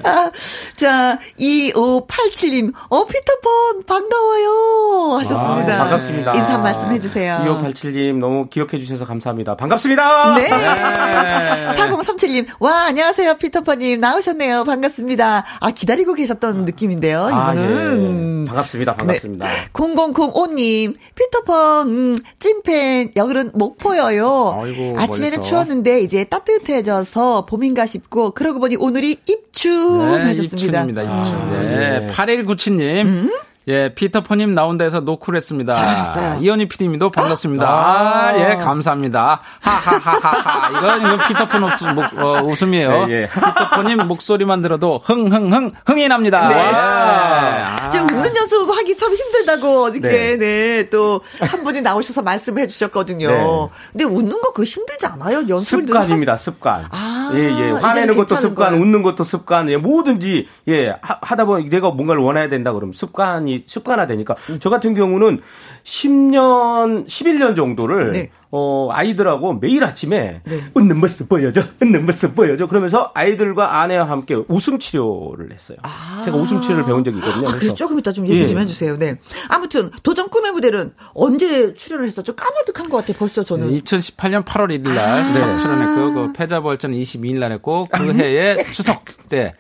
아, 자, 2587님, 어, 피터펀, 반가워요. 하셨습니다. 아, 반갑습니다. 인사 한 말씀 해 주세요. 2587님 너무 기억해 주셔서 감사합니다. 반갑습니다. 네. *laughs* 4037님, 와, 안녕하세요, 피터펀님. 나오셨네요. 반갑습니다. 아, 기다리고 계셨던 느낌인데요, 아, 이분은. 예. 반갑습니다. 반갑습니다. 네. 0005님, 피터펀, 음, 찐팬, 여기는 목포여요. 아이고, 아침에는 멀리서. 추웠는데, 이제 따뜻해져서 봄인가 싶고, 그러고 보니 오늘이 입춘 하셨습니다. 입춘입니다, 입춘. 네. 네. 8197님. 예, 피터퍼님 나온다 해서 노크를 했습니다. 음? 잘하셨어요. 이현희 PD님도 반갑습니다. 아. 아, 예, 감사합니다. 하하하하하. 이건, 이건 피터폰 웃음, 목, 어, 웃음이에요. 예, 예. 피터퍼님 목소리만 들어도 흥흥흥, 흥이 납니다. 네. 예. 아. 지금 웃는 연습하기 참 힘들다고 어저께 네. 네 또 한 분이 나오셔서 말씀해 주셨거든요. 네. 근데 웃는 거 그거 힘들지 않아요? 연습을 늘 습관입니다, 습관. 아, 예, 예. 화내는 것도 습관, 거예요. 웃는 것도 습관, 예, 뭐든지, 예, 하, 다 보면 내가 뭔가를 원해야 된다 그러면 습관이, 습관화되니까. 저 같은 경우는 10년, 11년 정도를, 네. 어, 아이들하고 매일 아침에 네. 웃는 모습 보여줘, 웃는 모습 보여줘. 그러면서 아이들과 아내와 함께 웃음 치료를 했어요. 제가 웃음 치료를 배운 적이 있거든요. 아, 그래 그래서 조금 이따 좀 얘기 좀 예. 해주세요. 네. 아무튼 도전 꿈의 무대는 언제 출연을 했었죠? 까마득한 것 같아. 벌써 저는. 2018년 8월 1일 날 아. 처음 출연했고요. 그 패자부활전 22일 날 했고 그 해에 추석 때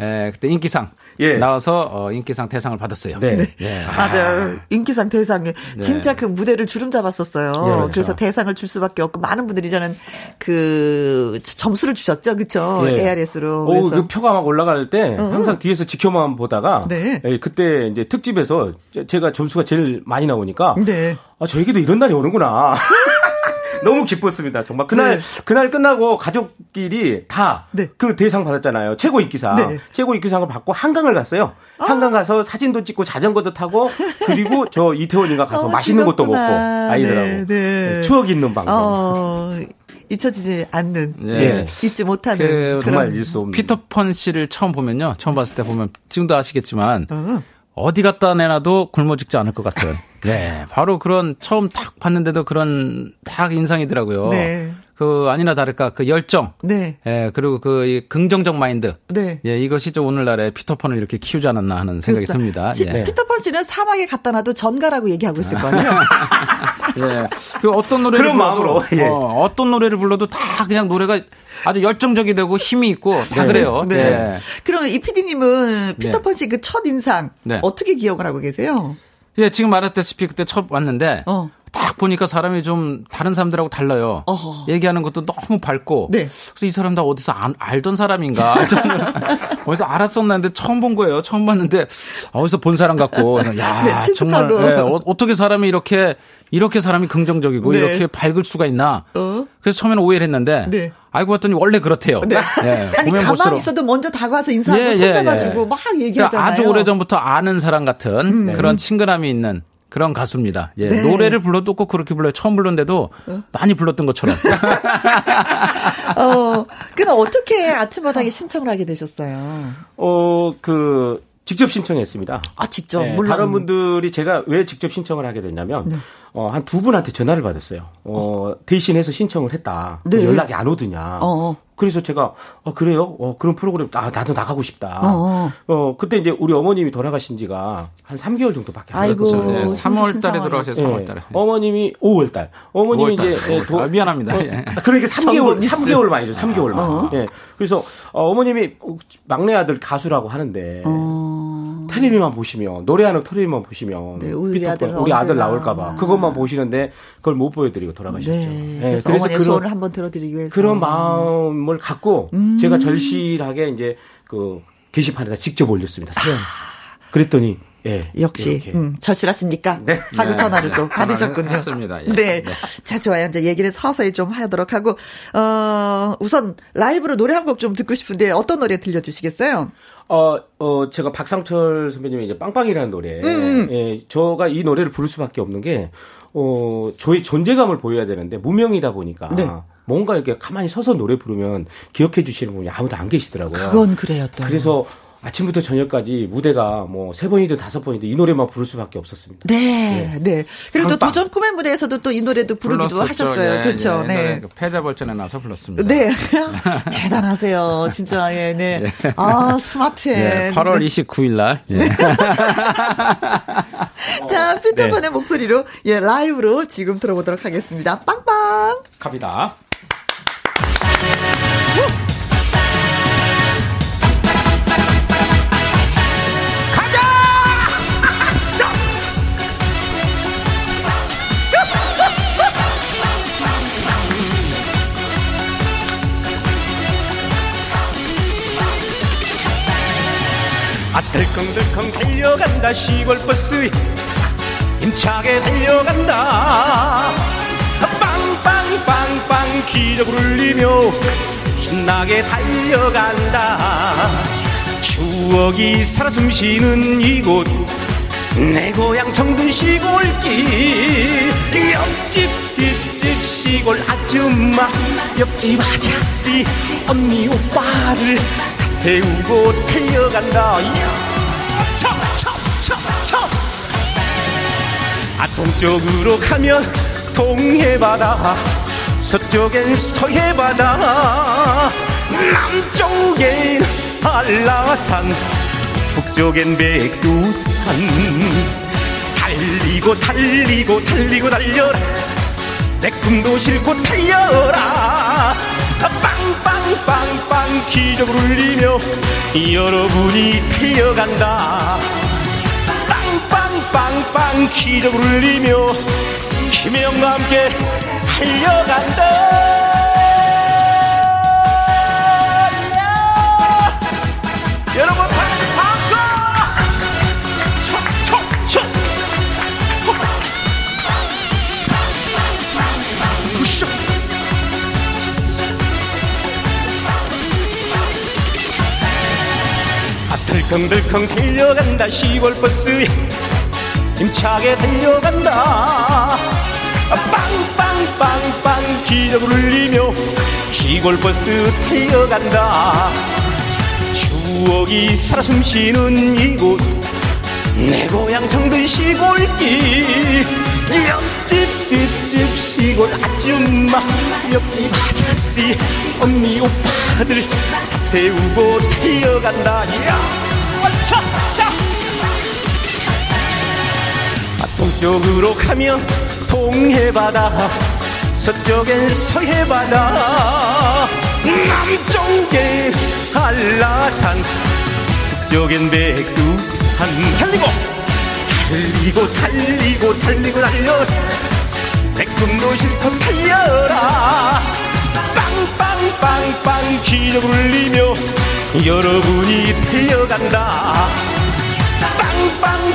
에, 그때 인기상 예. 나와서 어, 인기상 대상을 받았어요. 네. 예. 맞아요. 인기상 대상에 진짜 그 무대를 주름 잡았었어요. 그렇죠. 그래서 대상을 줄 수밖에 없고 많은 분들이 저는 그 점수를 주셨죠, 그렇죠? 예. ARS로. 오, 그 표가 막 올라갈 때 항상 뒤에서 지켜만 보다가 네. 예, 그때 이제 특집에서 제- 제가 점수가 제일 많이 나오니까 네. 아, 저에게도 이런 날이 오는구나. *laughs* 너무 기뻤습니다. 정말 그날 네. 그날 끝나고 가족끼리 다그 네. 대상 받았잖아요. 최고 인기상. 네. 최고 인기상을 받고 한강을 갔어요. 한강 가서 사진도 찍고 자전거도 타고 그리고 저 *laughs* 이태원인가 가서 어, 맛있는 것도 먹고. 아이들하고 네, 네. 추억 있는 방송. 어, 잊혀지지 않는. 예. 예. 잊지 못하는. 그 그런. 정말 잊을 수 없는. 피터펀 씨를 처음 보면요. 처음 봤을 때 보면 지금도 아시겠지만 어. 어디 갖다 내놔도 굶어 죽지 않을 것 같아요. *laughs* 네. 바로 그런 처음 딱 봤는데도 그런 딱 인상이더라고요. 네. 그 아니나 다를까 그 열정. 네. 예, 그리고 그이 긍정적 마인드. 네. 예, 이것이 좀 오늘날의 피터펀을 이렇게 키우지 않았나 하는 생각이 그렇습니다. 듭니다. 지- 예. 피터펀 씨는 사막에 갖다 놔도 전가라고 얘기하고 있을 *laughs* 거예요. 예. 그 어떤 노래를 그런 불러도 마음으로, 예. 어, 떤 노래를 불러도 다 그냥 노래가 아주 열정적이 되고 힘이 있고 다 네. 그래요. 네. 예. 그러면 이 PD님은 피터펀 씨그 첫 인상 네. 어떻게 기억을 하고 계세요? 예, 지금 말했다시피 그때 처음 왔는데 어. 딱 보니까 사람이 좀 다른 사람들하고 달라요. 어허. 얘기하는 것도 너무 밝고. 네. 그래서 이 사람 다 어디서 안- 알던 사람인가. *laughs* 저는 어디서 알았었는데 처음 본 거예요. 처음 봤는데 어디서 본 사람 같고. 야, 네, 정말. 예, 어, 떻게 사람이 이렇게 이렇게 사람이 긍정적이고 네. 이렇게 밝을 수가 있나. 어? 그래서 처음에는 오해를 했는데 네. 알고 봤더니 원래 그렇대요. 네. 예, *laughs* 아니 가만히 볼수록. 있어도 먼저 다가와서 인사하고 예, 예, 손잡아주고 예. 막 그러니까 얘기하잖아요. 음, 아주 오래 전부터 아는 사람 같은 그런 친근함이 있는 그런 가수입니다. 예, 네. 노래를 불러도 꼭 그렇게 불러요. 처음 불렀는데도 많이 불렀던 것처럼. *laughs* 어, 근데 어떻게 아침마당에 신청을 하게 되셨어요? 어, 그, 직접 신청했습니다. 아 직접 네, 물론 다른 분들이 제가 왜 직접 신청을 하게 됐냐면 네. 어, 한 두 분한테 전화를 받았어요. 어, 대신해서 신청을 했다. 네. 연락이 안 오더냐. 어. 그래서 제가 어, 그래요? 어, 그런 프로그램 아, 나도 나가고 싶다. 어. 어, 그때 이제 우리 어머님이 돌아가신 지가 한 3개월 정도밖에 안. 됐어요. 네, 힘드신 3월 달에 예. 3월 달에. 어머님이 5월 달. 어머님이 5월 달. 이제 예, 도- 아, 미안합니다. 어, 예. 그러니까 3개월 정보 미스. 3개월 만이죠. 3개월 만. 어. 예. 그래서 어, 어머님이 막내 아들 가수라고 하는데 어. 텔레비만 보시면 노래하는 텔레비만 보시면 네, 우리 아들은 우리 아들. 나올까봐 그것만 보시는데 그걸 못 보여드리고 돌아가셨죠. 네. 예, 그래서, 어머니의 소원을 한번 들어드리기 위해서 그런 마음을 갖고 음. 제가 절실하게 이제 그 게시판에다 직접 올렸습니다. 사연. 그랬더니 예 역시. 음, 절실하십니까? 네. 하고 네. 전화를 또 받으셨군요. 했습니다. 예. 네. 자, 좋아요. 이제 얘기를 서서히 좀 하도록 하고, 어, 우선 라이브로 노래 한 곡 좀 듣고 싶은데 어떤 노래 들려주시겠어요? 어, 어, 제가 박상철 선배님의 이제 빵빵이라는 노래. 음, 예, 저가 이 노래를 부를 수밖에 없는 게, 어, 저의 존재감을 보여야 되는데, 무명이다 보니까. 네. 뭔가 이렇게 가만히 서서 노래 부르면 기억해 주시는 분이 아무도 안 계시더라고요. 그건 그래요, 또. 그래서 아침부터 저녁까지 무대가 뭐 세 번이든 다섯 번이든 이 노래만 부를 수밖에 없었습니다. 네, 네. 그리고 또. 도전 꿈의 무대에서도 또 이 노래도 부르기도 불렀었죠. 하셨어요. 예, 그렇죠. 예, 네. 옛날에 그 패자벌전에 나서 불렀습니다. 네. *laughs* 대단하세요. 진짜, 예, 네. 아, 스마트해. 예, 8월 29일 날. 예. *laughs* 자, 피터판의 목소리로, 예, 라이브로 지금 들어보도록 하겠습니다. 빵빵! 갑니다. 달려간다 시골 버스 힘차게 달려간다. 아, 빵빵빵빵 기적을 울리며 신나게 달려간다. 추억이 살아 숨쉬는 이곳 내 고향 청두 시골길. 옆집 뒷집 시골 아줌마 옆집 아저씨 언니 오빠를 태우고 달려간다 아 동쪽으로 가면 동해바다 서쪽엔 서해바다 남쪽엔 한라산 북쪽엔 백두산. 달리고 달리고 달리고 달려라. 내 꿈도 싣고 달려라. 빵빵빵빵 기적을 울리며 여러분이 태어간다 빵빵빵빵 기적을 울리며 김혜영과 함께 달려간다. 여러분 박수 촉촉촉. 아 덜컹덜컹 달려간다. 시골 버스 힘차게 달려간다. 아, 빵빵빵빵 기적을 울리며 시골버스 달려간다. 추억이 살아 숨쉬는 이곳 내 고향 정든 시골길. 옆집 뒷집 시골 아줌마 옆집 아저씨 언니 오빠들 다 태우고 태어간다. 야 아, 동쪽으로 가면 동해바다 서쪽엔 서해바다. 남쪽엔 한라산 북쪽엔 백두산. 달리고 달리고 달리고 달리고 달려. 내 꿈도 실컷 달려라. 빵빵빵빵 기적을 울리며 여러분이 달려간다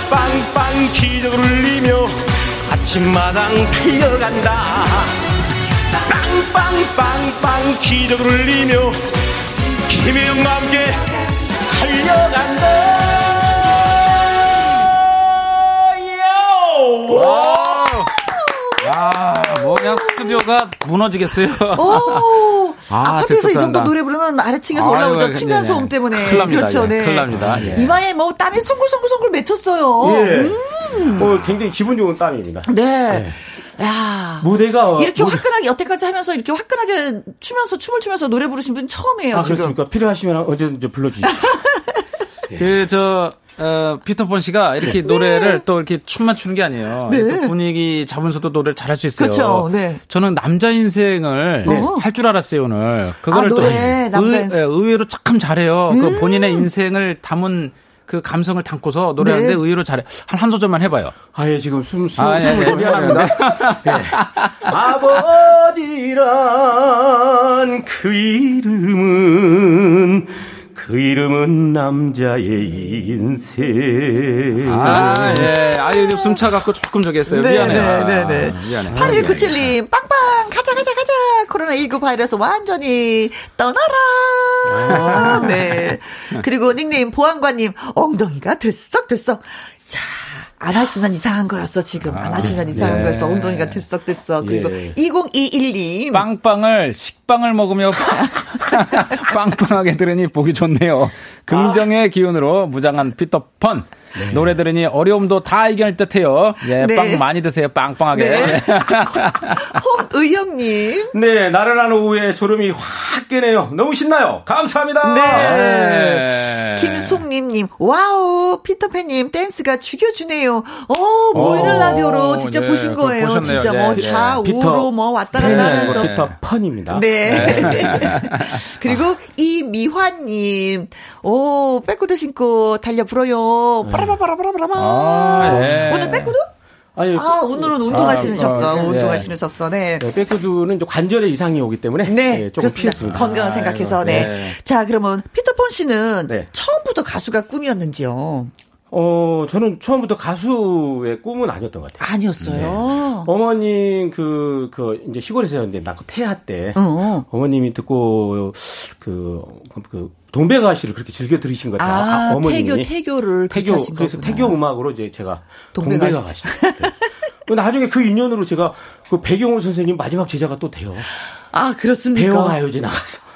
빵빵빵빵 기적을 울리며 아침마당 달려간다. 빵빵빵빵 기적을 울리며 김혜영과 함께 달려간다. 야, 뭐 그냥 스튜디오가 무너지겠어요. 오, 아, 아파트에서 이 정도 나. 노래 부르면 아래층에서 아유, 올라오죠. 네, 층간 네. 소음 때문에. 큰일 납니다. 그렇죠, 예, 네. 큰일 납니다. 예. 이마에 뭐 땀이 송글송글송글 맺혔어요. 예. 음. 어, 굉장히 기분 좋은 땀입니다. 네. 야. 무대가 이렇게 무대- 화끈하게 여태까지 하면서 이렇게 화끈하게 추면서 춤을 추면서 노래 부르신 분 처음이에요 아 지금. 그렇습니까? 필요하시면 언제든지 불러주시죠. *laughs* 그, 저, 어, 피터폰 씨가 이렇게 노래를 또 이렇게 춤만 추는 게 아니에요. 네. 또 분위기 잡으면서도 노래를 잘할 수 있어요. 그렇죠, 네. 저는 남자 인생을 네. 할줄 알았어요, 오늘. 그거를 아, 또 노래, 남자 의, 인생. 음. 예, 의외로 참 잘해요. 그 본인의 인생을 담은 그 감성을 담고서 노래하는데 네. 의외로 잘해. 한 한 소절만 해봐요. 아 예 지금 숨 숨. 아, 예, 예, 숨을 미안합니다. 아버지란 그 이름은 그 이름은 남자의 인생. 아, 예. 아유, 숨차갖고 조금 저기 했어요. 네, 미안해요. 네, 네, 네. 아, 미안해. 8197님, 빵빵, 가자, 가자, 가자. 코로나19 바이러스 완전히 떠나라. 네. 그리고 닉네임 보안관님, 엉덩이가 들썩들썩. 자, 안 하시면 이상한 거였어, 지금. 안 하시면 이상한 예. 거였어. 엉덩이가 들썩들썩. 그리고 예. 2021님. 빵빵을 식빵을 먹으며 *laughs* 빵빵하게 들으니 보기 좋네요. 긍정의 기운으로 무장한 피터펀. 노래 들으니 어려움도 다 이겨낼 듯해요. 예, 네. 빵 많이 드세요. 빵빵하게. 네. 홍의영님. 네, *laughs* 나른한 오후에 졸음이 확 깨네요. 너무 신나요. 감사합니다. 네. 김송림님, 와우, 피터팬님, 댄스가 죽여주네요. 어, 보이는 오, 라디오로 직접 네, 보신 거예요. 보셨네요. 진짜 네, 뭐 네. 좌우로 피터 뭐 왔다 갔다 네, 하면서. 피터 펀입니다. 네. *laughs* 그리고 이미화님, 오, 백구두 신고 달려 불어요. 빠라바라바라바라바. 아, 예. 오늘 백구두? 아니, 아, 오늘은 운동화 아. 어, 운동화 예. 신으셨어. 네. 네, 백구두는 이제 관절에 이상이 오기 때문에 네, 예, 조금 그렇습니다. 피했습니다. 건강을 생각해서, 네. 네. 자, 그러면 피터폰 씨는 네. 처음부터 가수가 꿈이었는지요? 어, 저는 처음부터 가수의 꿈은 아니었던 것 같아요. 아니었어요. 어머님 그, 그, 이제 시골에서 이제 낳고 태아 때, 어. 어머님이 듣고, 그, 그, 동백아시를 그렇게 즐겨 들으신 것 같아요. 아, 어머님이. 태교, 태교를 태교, 그래서 거구나. 태교 음악으로 이제 제가 동백아시. 동백아가시. 네. 나중에 그 인연으로 제가 그 배경호 선생님 마지막 제자가 또 돼요. 아, 그렇습니까? 배워가요제 나가서.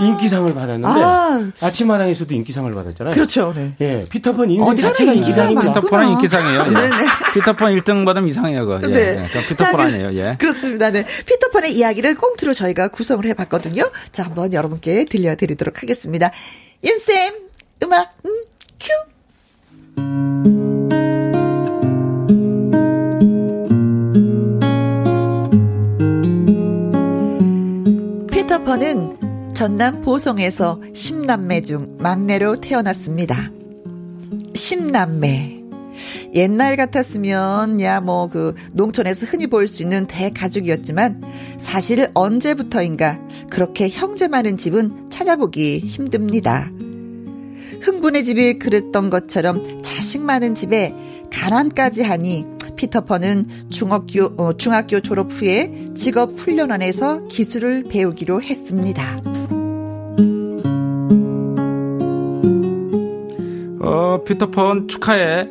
인기상을 받았는데 아. 아. 침마당에서도 인기상을 받았잖아요. 그렇죠. 네. 예, 피터펀 인생 가나 자체가 인기상입니다. 피터폰은 인기상이에요. 예. 네네. 피터폰 1등 받으면 이상해요. 그거. 예. 네. 예. 피터폰 자, 아니에요. 예. 그렇습니다. 네. 피터판의 이야기를 꽁트로 저희가 구성을 해봤거든요. 자, 한번 여러분께 들려드리도록 하겠습니다. 윤쌤, 음악, 음, 큐. 피터펀은 전남 보성에서 10남매 중 막내로 태어났습니다. 10남매. 옛날 같았으면 야 뭐 그 농촌에서 흔히 볼 수 있는 대가족이었지만 사실 언제부터인가 그렇게 형제 많은 집은 찾아보기 힘듭니다. 흥분의 집이 그랬던 것처럼 자식 많은 집에 가난까지 하니 피터펀은 중학교 어, 중학교 졸업 후에 직업 훈련원에서 기술을 배우기로 했습니다. 어, 피터폰 축하해.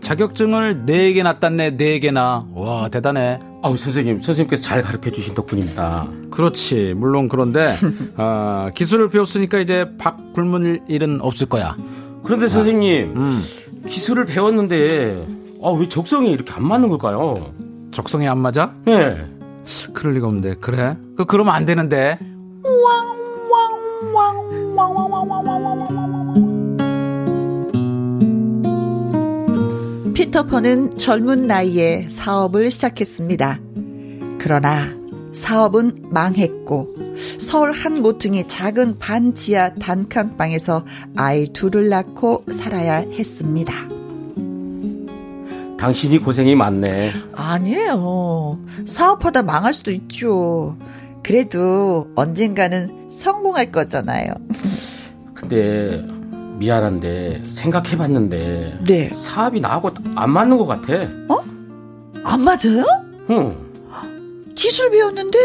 자격증을 4개나 땄네, 4개나. 와, 대단해. 아우 선생님, 선생님께서 잘 가르쳐 주신 덕분입니다. 그렇지. 물론 그런데, 어, *laughs* 기술을 배웠으니까 이제 밥 굶을 일은 없을 거야. 그런데 선생님, 음, 기술을 배웠는데 아, 왜 적성이 이렇게 안 맞는 걸까요? 적성이 안 맞아? 예. 그럴 리가 없는데. 그래? 그, 그러면 안 되는데. 피터펀은 젊은 나이에 사업을 시작했습니다. 그러나 사업은 망했고 서울 한 모퉁이 작은 반지하 단칸방에서 아이 둘을 낳고 살아야 했습니다. 당신이 고생이 많네. 아니에요. 사업하다 망할 수도 있죠. 그래도 언젠가는 성공할 거잖아요. 근데 미안한데 생각해봤는데 네. 사업이 나하고 안 맞는 것 같아. 안 맞아요? 응. 기술 배웠는데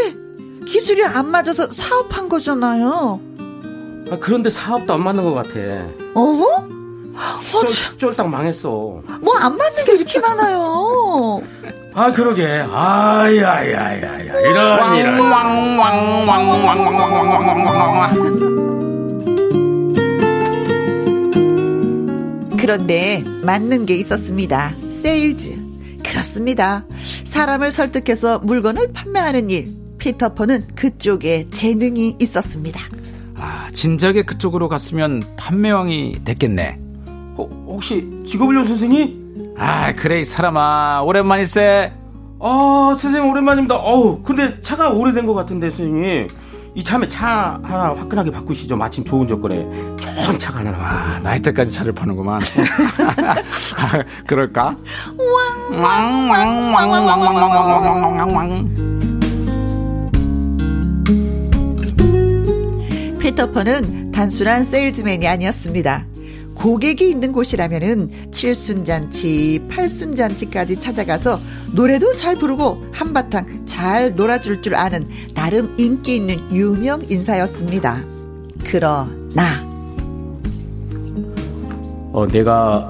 기술이 안 맞아서 사업한 거잖아요. 아, 그런데 사업도 안 맞는 것 같아. 어허? 어, 쫄, 쫄딱 망했어. 뭐 안 맞는 게 이렇게 많아요. 아, 그러게. 아야야야야. 이런, 이런. 그런데 맞는 게 있었습니다. 세일즈. 그렇습니다. 사람을 설득해서 물건을 판매하는 일. 피터펀은 그쪽에 재능이 있었습니다. 아, 진작에 그쪽으로 갔으면 판매왕이 됐겠네. 어, 혹시 직업훈련 선생님? 아, 그래, 이 사람아. 오랜만일세. 아, 선생님 오랜만입니다. 어우, 근데 차가 오래된 것 같은데, 선생님. 이참에 차 하나 화끈하게 바꾸시죠. 마침 좋은 조건에 좋은 차가 하나. 아, 나이 때까지 차를 파는구만. 아, *laughs* 그럴까? 피터폰은 단순한 세일즈맨이 아니었습니다. 고객이 있는 곳이라면은 칠순잔치, 팔순잔치까지 찾아가서 노래도 잘 부르고 한바탕 잘 놀아줄 줄 아는 나름 인기 있는 유명 인사였습니다. 그러나 어, 내가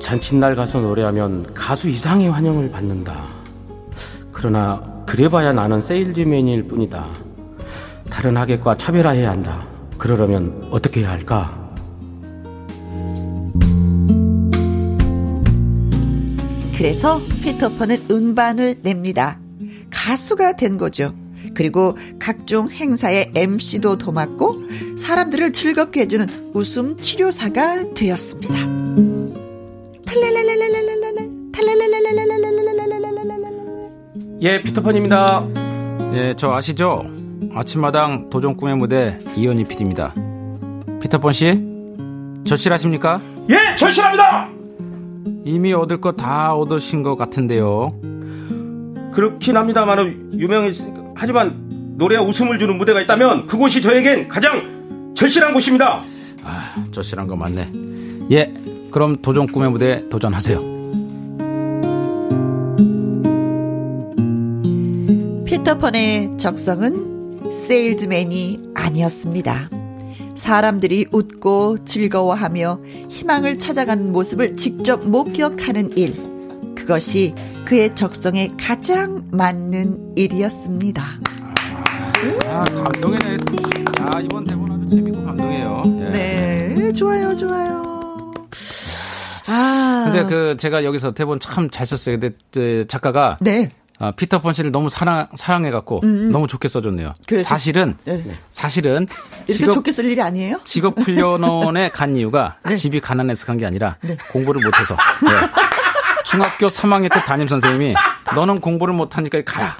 잔칫날 가서 노래하면 가수 이상의 환영을 받는다. 그러나 그래봐야 나는 세일즈맨일 뿐이다. 다른 하객과 차별화해야 한다. 그러려면 어떻게 해야 할까? 그래서 피터펀은 음반을 냅니다. 가수가 된 거죠. 그리고 각종 행사의 MC도 도맡고 사람들을 즐겁게 해주는 웃음 치료사가 되었습니다. 예, 피터펀입니다. 예, 저 아시죠? 아침마당 도전꿈의 무대 이현희 PD입니다. 피터펀 씨, 절실하십니까? 예, 절실합니다! 이미 얻을 거 다 얻으신 것 같은데요. 그렇긴 합니다만 유명했으니까. 하지만 노래에 웃음을 주는 무대가 있다면 그곳이 저에겐 가장 절실한 곳입니다. 아, 절실한 거 맞네. 예, 그럼 도전 꿈의 무대 도전하세요. 피터펀의 적성은 세일즈맨이 아니었습니다. 사람들이 웃고 즐거워하며 희망을 찾아가는 모습을 직접 목격하는 일. 그것이 그의 적성에 가장 맞는 일이었습니다. 아, 감동이네. 아, 이번 대본 아주 재밌고 감동이에요. 예. 네, 좋아요, 좋아요. 아. 근데 그 제가 여기서 대본 참 잘 썼어요. 근데 그 작가가 네. 아, 피터펀 씨를 너무 사랑 사랑해 갖고 너무 좋게 써줬네요. 음, 그래서- 사실은 네. 사실은 이렇게 직업 좋게 쓸 일이 아니에요? 직업 훈련원에 간 이유가 *laughs* 네. 집이 가난해서 간 게 아니라 공부를 못해서. 네. 중학교 3학년 때 담임 선생님이 너는 공부를 못하니까 가라.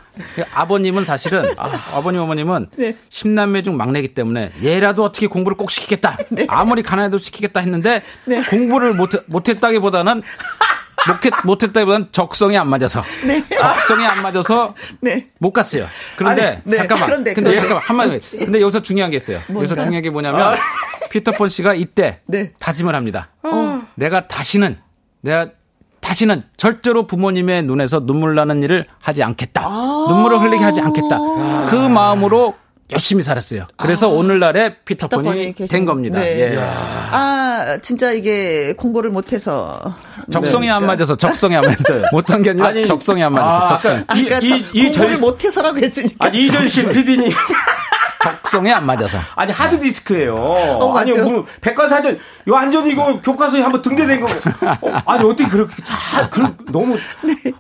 아버님은 사실은 아, 버님 어머님은 네. 10남매 중 막내기 때문에 얘라도 어떻게 공부를 꼭 시키겠다. 네. 아무리 가난해도 시키겠다 했는데 공부를 못 못했다기보다는 못했, 못했 다기보다는 적성이 안 맞아서 적성이 안 맞아서 네. 못 갔어요. 그런데 아니, 네. 잠깐만. 그런데, 근데. 잠깐만 한마디. 근데 여기서 중요한 게 있어요. 여기서 뭔가요? 중요한 게 뭐냐면 피터폰 씨가 이때 네. 다짐을 합니다. 내가 다시는 내가 다시는 절대로 부모님의 눈에서 눈물 나는 일을 하지 않겠다. 눈물을 흘리게 하지 않겠다. 그 마음으로 열심히 살았어요. 그래서 오늘날의 피터폰이 피터폰이 계신- 된 겁니다. 네. 예. 아, 진짜 이게 공부를 못해서. 적성이 안 그러니까. 맞아서 적성이 안 맞아서 못한 게 아니라 아니, 적성이 안 맞아서 아, 적성 아까 이- 아까 이- 저이 공부를 절- 못해서라고 했으니까. 아니 이전 씨 PD님 *laughs* 적성이 안 맞아서 아니 하드 디스크예요. 아니 맞죠. 뭐 백과사전 요 완전 이거 교과서에 한번 등재된 거. 어, 아니 어떻게 그렇게 잘 그, 너무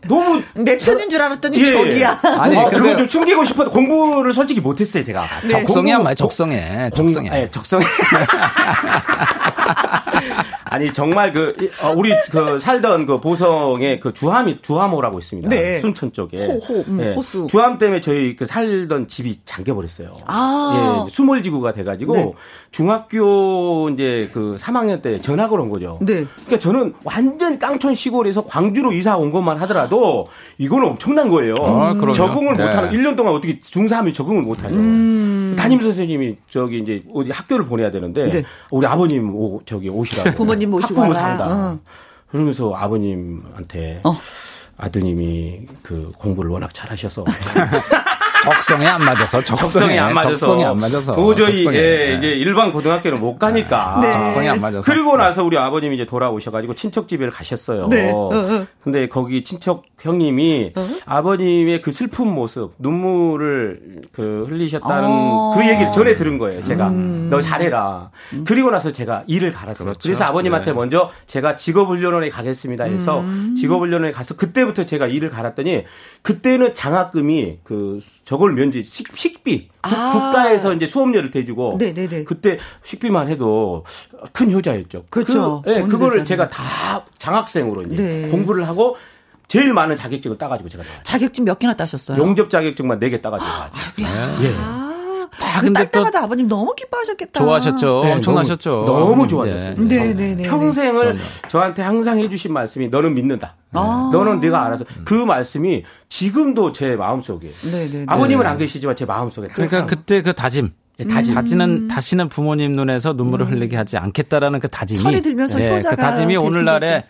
너무 내 편인 줄 알았더니 예. 저기야. 아니, 아, 그거 좀 숨기고 싶어도 공부를 솔직히 못했어요 제가. 적성이 안 공부- 맞아 적성에 공- 적성에 예, 적성에. *laughs* 아니 정말 그 이- 어, 우리 그 살던 그 보성의 그 주함이 주함호라고 있습니다. 네. 순천 쪽에. 호호, 음, 예. 호수. 주함 때문에 저희 그 살던 집이 잠겨 버렸어요. 아. 예, 수몰지구가 돼가지고 네. 중학교 이제 그 3학년 때 전학을 온 거죠. 네. 그러니까 저는 완전 깡촌 시골에서 광주로 이사 온 것만 하더라도 이건 엄청난 거예요. 아. 적응을 네. 못하는 1년 동안 어떻게 중3이 적응을 못 하죠. 음. 담임 선생님이 저기 이제 어디 학교를 보내야 되는데 네. 우리 아버님 오, 저기 오시라고 부모님 모시고 학부모. 산다. 어. 그러면서 아버님한테 어. 아드님이 그 공부를 워낙 잘하셔서 *laughs* 적성에 안 맞아서 적성이 안 맞아서 적성이 안 맞아서 도저히 적성에, 예, 네. 이제 일반 고등학교는 못 가니까 네. 적성이 안 맞아서 그리고 나서 우리 아버님이 이제 돌아오셔가지고 친척 집에 가셨어요. 네. 어, 어. 근데 거기 친척 형님이 아버님의 그 슬픈 모습, 눈물을 그 흘리셨다는 어. 그 얘기를 전에 들은 거예요. 제가 너 잘해라. 그리고 나서 제가 일을 갈았어요. 그렇죠. 그래서 아버님한테 네. 먼저 제가 직업훈련원에 가겠습니다 해서 직업훈련원에 가서 그때부터 제가 일을 갈았더니 그때는 장학금이 그 저걸 면제 식, 식비 국- 아. 국가에서 이제 수업료를 대주고 네네네. 그때 식비만 해도 큰 효자였죠. 그렇죠. 그, 예, 돈이 그거를. 제가 다 장학생으로 이제 네. 공부를 하고 제일 많은 자격증을 따가지고 제가 나왔어요. 자격증 몇 개나 따셨어요? 용접 자격증만 4개 따가지고 나왔죠. 예. 아, 아, 그 근데 딸또 때마다 아버님 너무 기뻐하셨겠다. 좋아하셨죠. 네, 엄청나셨죠. 너무, 너무 예. 좋아졌어요. 네 네 네. 평생을 저한테 항상 해주신 말씀이 너는 믿는다. 아. 너는 네가 알아서 그 말씀이 지금도 제 마음속에 네네네. 아버님은 안 계시지만 제 마음속에 그러니까 항상 그때 그 다짐. 예, 다짐. 다지는 다시는 부모님 눈에서 눈물을 흘리게 하지 않겠다라는 그 다짐이 철이 들면서 예, 효자가 그 다짐이 오늘날에 거죠.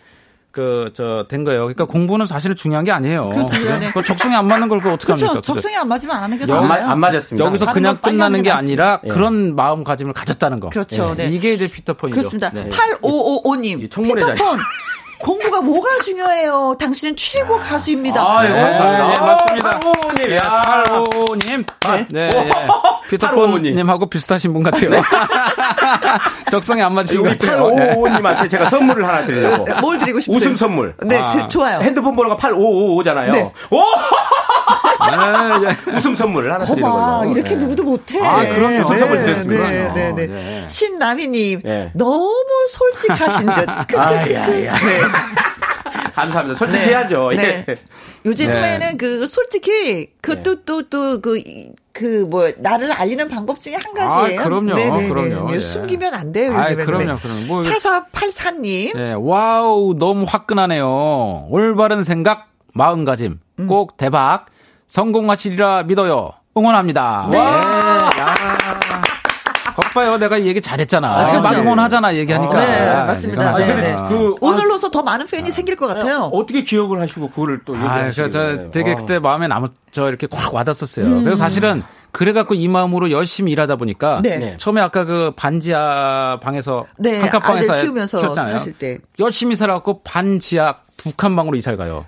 그 저 된 거예요. 그러니까 공부는 사실은 중요한 게 아니에요. 그렇습니다. 네. 그 적성에 안 맞는 걸그 어떻게 그렇죠. 합니까? 적성이 안 맞으면 안 하는 게 안, 마- 나아요. 안 맞았습니다. 여기서 그냥 끝나는 게게 아니라 예. 그런 마음가짐을 가졌다는 거. 그렇죠. 예. 네. 이게 이제 피터폰이죠. 그렇습니다. 네. 8555님. 이 청문회 자리. 피터폰. *laughs* 공부가 뭐가 중요해요? 당신은 최고 가수입니다. 아, 예, 네, 감사합니다. 네, 맞습니다. 팔오오님. 예, 아. 8555님. 네, 예. 팔오오님. 피터폰님하고 비슷하신 분 같아요. *laughs* 적성에 안 맞으신 것 같아요. 예. 8555님한테 제가 선물을 하나 드리려고. 뭘 드리고 싶으세요? 웃음 선물. 네, 아. 드- 좋아요. 핸드폰 번호가 8555잖아요. 네. 오! *laughs* 네, 예. *laughs* 웃음 선물을 하나 드리는 걸로. 이렇게 네. 누구도 못해. 아, 그럼요. 무슨 선물 네, 드렸습니다. 네, 네, 네. 네. 신남희님 네. 너무 솔직하신 듯. *laughs* 크크크크. 아야야. 네. 감사합니다. 솔직해야죠. 네. 예. 요즘에는 네. 그 솔직히 그또또또그 그뭐 나를 알리는 방법 중에 한 가지예요. 아, 그럼요. 네네네. 그럼요. 네, 예. 숨기면 안 돼요. 요즘에. 그럼요, 그럼요. 뭐 이거- 4484 님. 네, 와우, 너무 화끈하네요. 올바른 생각, 마음가짐. 음. 꼭 대박. 성공하시리라 믿어요. 응원합니다. 네. 야. 거봐요 내가 이 얘기 잘했잖아. 아, 그렇죠. 막 응원하잖아, 얘기하니까. 네, 아, 맞습니다. 내가 네. 네. 그 오늘로서 더 많은 팬이 생길 것 같아요. 어떻게 기억을 하시고 그거를 또 아, 얘기하시는 그, 저? 되게 아. 그때 마음에 남았, 저 이렇게 확 와닿았었어요. 음. 그래서 사실은 그래갖고 이 마음으로 열심히 일하다 보니까. 네. 네. 처음에 아까 그 반지하 방에서. 네, 한칸방에서 키우면서 키웠잖아요. 사실 때. 열심히 살아갖고 반지하 두 칸 방으로 이사를 가요.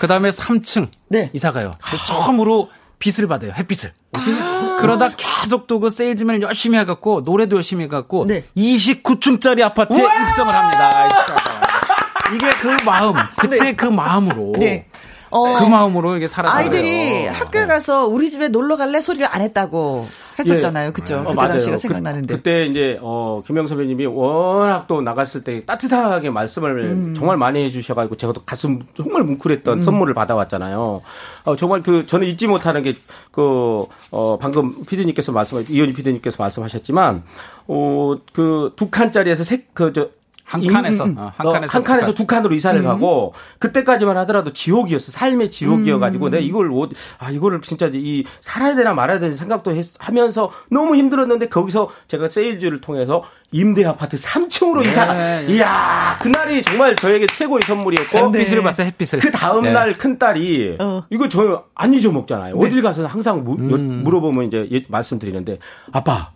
그 다음에 3층 아. 네. 이사 가요. 그래서 처음으로 빛을 받아요. 햇빛을. 아. 그러다 계속 또 그 세일즈맨을 열심히 해갖고 노래도 열심히 해갖고 네. 29층짜리 아파트에 입성을 합니다. 이게 그 마음, 그때 그 마음으로. 네. 어, 그 마음으로 이게 살았어요. 아이들이 학교에 가서 우리 집에 놀러 갈래 소리를 안 했다고 했었잖아요. 그죠? 어, 그때 맞아요. 당시가 그- 생각나는데. 그 때 이제 어 김영 선배님이 워낙 또 나갔을 때 따뜻하게 말씀을 음. 정말 많이 해주셔가지고 제가 또 가슴 정말 뭉클했던 선물을 받아왔잖아요. 어, 정말 그 저는 잊지 못하는 게 그 어, 방금 피디님께서 말씀 이현희 피디님께서 말씀하셨지만 어그 두 칸짜리에서 색그저 한 칸에서, 어, 한 칸에서 한두 칸에서 칸. 두 칸으로 이사를 가고 그때까지만 하더라도 지옥이었어 삶의 지옥이어가지고 내가 이걸 어- 아 이거를 진짜 이 살아야 되나 말아야 되나 생각도 했, 하면서 너무 힘들었는데 거기서 제가 세일즈를 통해서 임대 아파트 3층으로 이사 이야 그날이 정말 저에게 최고의 선물이었고 햇빛을 봤어요, 햇빛을. 그 다음 네. 날큰 딸이 어. 이거 저 안 잊어먹잖아요. 어딜 가서 항상 무- 여- 물어보면 이제 예- 말씀드리는데 아빠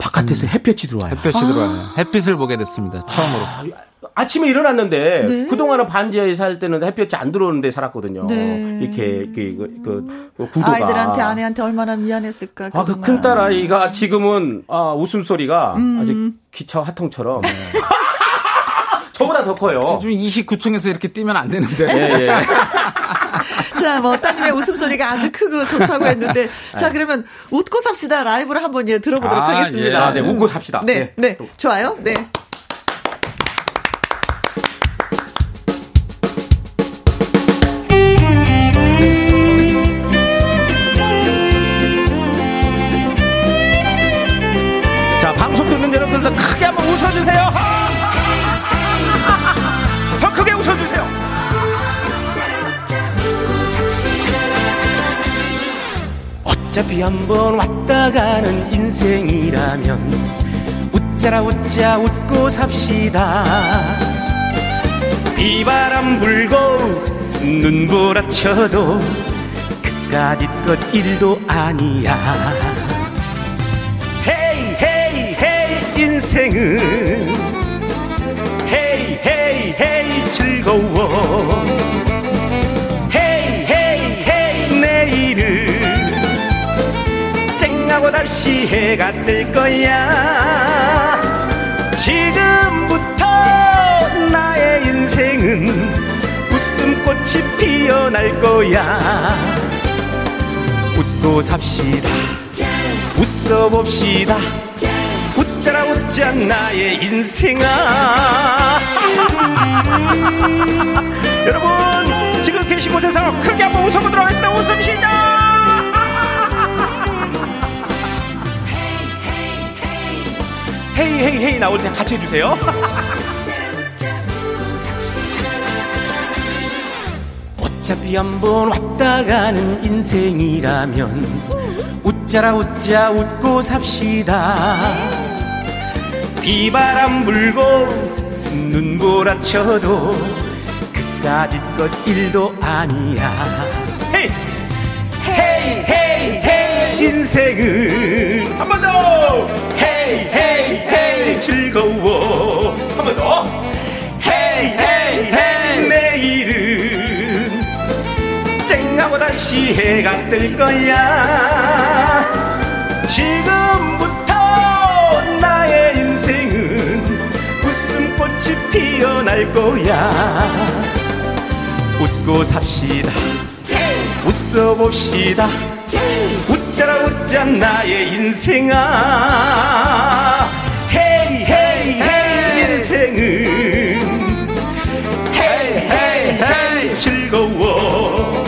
바깥에서 햇볕이 들어와요. 햇볕이 들어와요. 햇빛을 보게 됐습니다. 처음으로. 아 침에 일어났는데 네. 그동안은 반지하에 살 때는 햇볕이 안 들어오는데 살았거든요. 네. 이렇게 그, 그, 그 구도가 아이들한테 아내한테 얼마나 미안했을까. 아, 그. 큰 딸 아이가 지금은 아, 웃음소리가 아주 기차 화통처럼 *laughs* 저보다 더 커요. 지금 29층에서 이렇게 뛰면 안 되는데. 예, 예. *laughs* 자, 뭐, 따님의 웃음소리가 아주 크고 좋다고 했는데. 자, 그러면 웃고 삽시다 라이브를 한번 예, 들어보도록 아, 하겠습니다. 아, 네, 웃고 삽시다. 네, 네. 좋아요. 네. 어차피 한번 왔다 가는 인생이라면 웃자라 웃자 웃고 삽시다. 비바람 불고 눈보라 쳐도 그까짓 것 일도 아니야 헤이 헤이 헤이 인생은 해가 뜰 거야. 지금부터 나의 인생은 웃음꽃이 피어날 거야. 웃고 삽시다. 웃어봅시다. 웃자라 웃자 나의 인생아. *laughs* 여러분 지금 계신 곳에서 크게 한번 웃어보도록 하겠습니다. 웃음 시작 헤이 헤이 헤이 나올 때 같이 해주세요. *laughs* 어차피 한번 왔다 가는 인생이라면 웃자라 웃자 웃고 삽시다. 비바람 불고 눈보라 쳐도 그까짓 것 일도 아니야. 헤이 헤이 헤이 헤이. 인생은 한 번 더 헤이 헤이 헤이. 즐거워. 한 번 더. 헤이 헤이 헤이. 내일은 쨍하고 다시 해가 뜰 거야. 지금부터 나의 인생은 웃음꽃이 피어날 거야. 웃고 삽시다. 웃어봅시다 웃자라 웃자 나의 인생아. 헤이 헤이 헤이 인생은. 헤이 헤이 헤이 즐거워.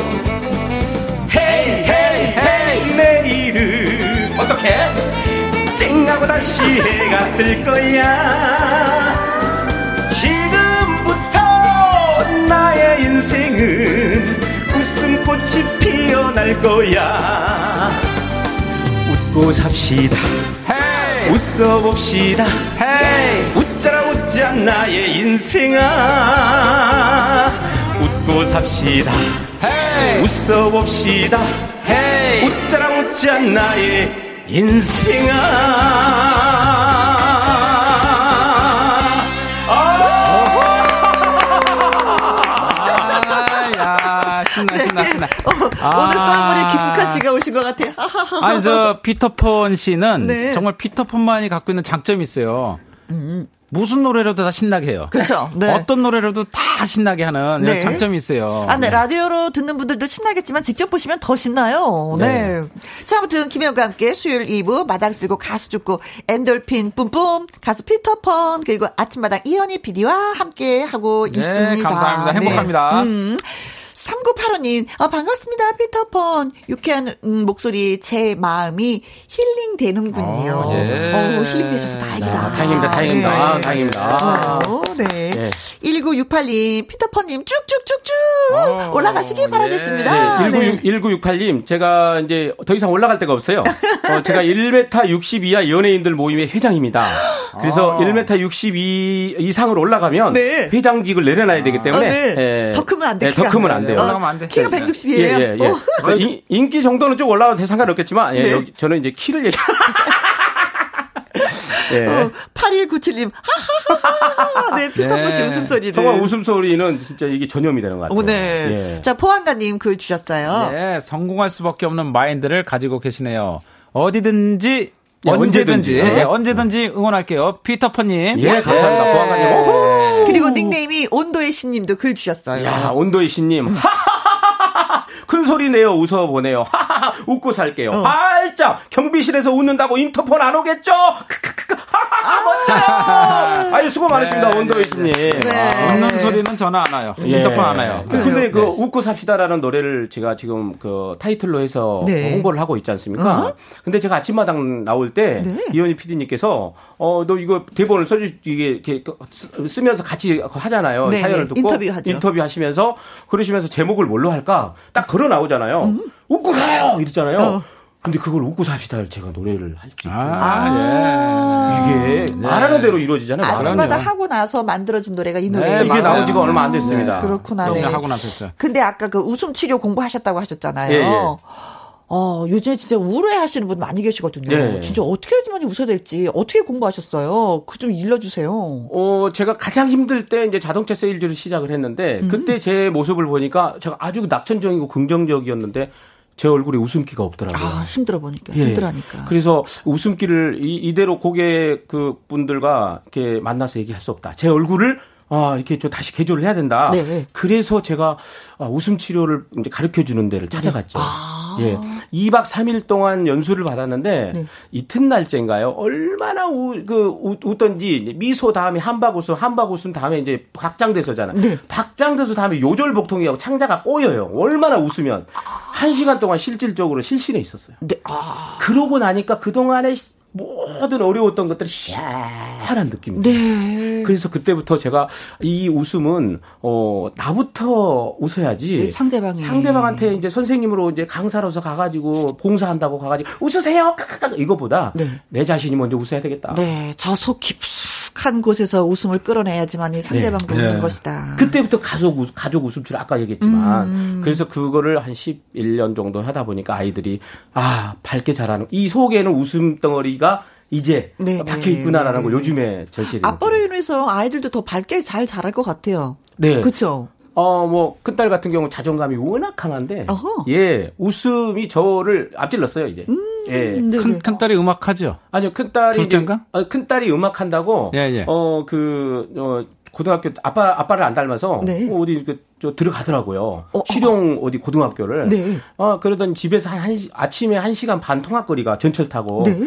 헤이 헤이 헤이 내일은 어떻게? 쨍하고 다시 해가 뜰 거야. 지금부터 나의 인생은 웃음꽃이 피어날 거야 웃고 삽시다. 웃어봅시다. 웃자라 웃자 나의 인생아. 웃고 삽시다. 웃어봅시다. 웃자라 웃자 나의 인생아. 아, 야, 신나, 신나, 신나. 어, 오늘 또한 번에 김국환 씨가 오신 것 같아요. *laughs* 아니, 저, 피터펀 씨는 네. 정말 피터펀만이 갖고 있는 장점이 있어요. 무슨 노래라도 다 신나게 해요. 그렇죠. 네. 어떤 노래라도 다 신나게 하는 네. 장점이 있어요. 아, 네. 라디오로 듣는 분들도 신나겠지만 직접 보시면 더 신나요. 네. 네. 자, 아무튼 김혜영과 함께 수요일 2부 마당 쓸고 가수 죽고 엔돌핀 뿜뿜 가수 피터펀 그리고 아침마당 이현희 PD와 함께 하고 네, 있습니다. 감사합니다. 행복합니다. 음. 3985님, 아, 반갑습니다. 피터펀. 유쾌한 음, 목소리, 제 마음이 힐링 되는군요. 어, 예. 어, 힐링 되셔서 다행이다. 아, 다행입니다, 다행입니다. 아, 다행입니다. 어, 네. 예. 1968님, 피터펀님 쭉쭉쭉쭉 어, 올라가시길 예. 바라겠습니다. 네, 19, 1968님, 제가 이제 더 이상 올라갈 데가 없어요. 어, 제가 1m 60 이하 연예인들 모임의 회장입니다. 그래서 아. 1m 62 이상으로 올라가면 네. 회장직을 내려놔야 되기 때문에 아, 네. 예, 더 크면 안 돼, 예, 더. 크면 안 돼요. 올라가면 안 돼. 키가 네. 160이에요. 예, 예, 예. 어. 그래서 인, 인기 정도는 쭉 올라가도 상관없겠지만, 예, 네. 여기, 저는 이제 키를 얘기. *laughs* 예. 어, 8197님, 하하하하. 네, 피터펀 씨 네. 웃음소리를. 정말 웃음소리는 진짜 이게 전염이 되는 것 같아요. 오, 네. 예. 자, 포항가님 글 주셨어요. 네, 성공할 수밖에 없는 마인드를 가지고 계시네요. 어디든지 예, 언제든지 언제든지. 예, 언제든지 응원할게요. 피터펀님. 예, 감사합니다. 네. 보안관님. 그리고 닉네임이 온도의 신님도 글 주셨어요. 야, 온도의 신님. 큰 소리 내요, 웃어보네요. *laughs* 웃고 살게요. 어. 활짝! 경비실에서 웃는다고 인터폰 안 오겠죠? 크크크크. 멋져요! *laughs* 아유, 수고 많으십니다, 네, 온도의 네, 신님. 네. 아. 웃는 소리는 전화 안 와요. 예. 인터폰 안 와요. 그- 근데 그 웃고 삽시다라는 노래를 제가 지금 그 타이틀로 해서 네. 홍보를 하고 있지 않습니까? 근데 제가 아침마당 나올 때 네. 이현희 PD님께서 어 너 이거 대본을 써주 이게 이렇게 쓰- 쓰면서 같이 하잖아요. 네, 사연을 네. 듣고 인터뷰하죠. 인터뷰 하시면서 그러시면서 제목을 뭘로 할까 딱 걸어 나오잖아요. 웃고 가요 이랬잖아요. 어. 근데 그걸 웃고 삽시다를 제가 노래를 할수 있죠. 아, 예. 이게 말하는 대로 이루어지잖아요. 아침마다 말하면. 하고 나서 만들어진 노래가 이 노래. 네, 이게 맞아요. 나온 지가 얼마 안 됐습니다. 그렇구나. 그럼요, 네. 하고 나서 했어요. 근데 아까 그 웃음 치료 공부하셨다고 하셨잖아요. 예, 예. 어, 요즘에 진짜 우울해 하시는 분 많이 계시거든요. 예. 진짜 어떻게 해야지만 웃어야 될지, 어떻게 공부하셨어요? 그 좀 일러주세요. 어, 제가 가장 힘들 때 이제 자동차 세일즈를 시작을 했는데 음. 그때 제 모습을 보니까 제가 아주 낙천적이고 긍정적이었는데 제 얼굴에 웃음기가 없더라고요. 아, 힘들어 보니까, 예. 힘들어하니까. 그래서 웃음기를 이, 이대로 고객 그 분들과 이렇게 만나서 얘기할 수 없다. 제 얼굴을 아, 이렇게 좀 다시 개조를 해야 된다. 네. 그래서 제가 아, 웃음 치료를 이제 가르쳐 주는 데를 찾아갔죠. 예. 2박 3일 동안 연수를 받았는데 네. 이튿날째인가요? 얼마나 우, 그 웃, 웃던지 미소 다음에 한박 웃음, 한박 웃음 다음에 이제 박장대소잖아. 네. 박장대소 다음에 요절복통이하고 창자가 꼬여요. 얼마나 웃으면 한 시간 동안 실질적으로 실신에 있었어요. 네, 아, 그러고 나니까 그 동안에 모든 어려웠던 것들이 시원한 느낌이 들어요. 네. 그래서 그때부터 제가 이 웃음은 어 나부터 웃어야지 네, 상대방이. 상대방한테 이제 선생님으로 이제 강사로서 가가지고 봉사한다고 가가지고 웃으세요 까까까 이거보다 네. 내 자신이 먼저 웃어야 되겠다. 네, 저속 깊숙한 곳에서 웃음을 끌어내야지만 이 상대방도 네. 웃는 네. 것이다. 그때부터 가족 웃, 가족 웃음치료 아까 얘기했지만 그래서 그거를 한 11년 정도 하다 보니까 아이들이 아 밝게 자라는 이 속에는 웃음 덩어리 가 이제 네, 박혀 네, 있구나라는 네, 걸 네. 요즘에 전시해. 아빠로 인해서 아이들도 더 밝게 잘 자랄 것 같아요. 네. 그쵸? 어, 뭐, 큰딸 같은 경우 자존감이 워낙 강한데, 어허. 예, 웃음이 저를 앞질렀어요, 이제. 예. 네, 큰, 네. 큰 딸이 음악하죠. 아니요, 큰딸이. 둘째인가? 어, 큰딸이 음악한다고, 예, 예. 어, 그, 어, 고등학교, 아빠, 아빠를 안 닮아서, 네. 어, 어디, 그, 저, 들어가더라고요. 어, 실용 어 디 고등학교를. 네. 어, 그러더니 집에서 한, 한 시- 아침에 한 시간 반 통학 거리가 전철 타고, 네.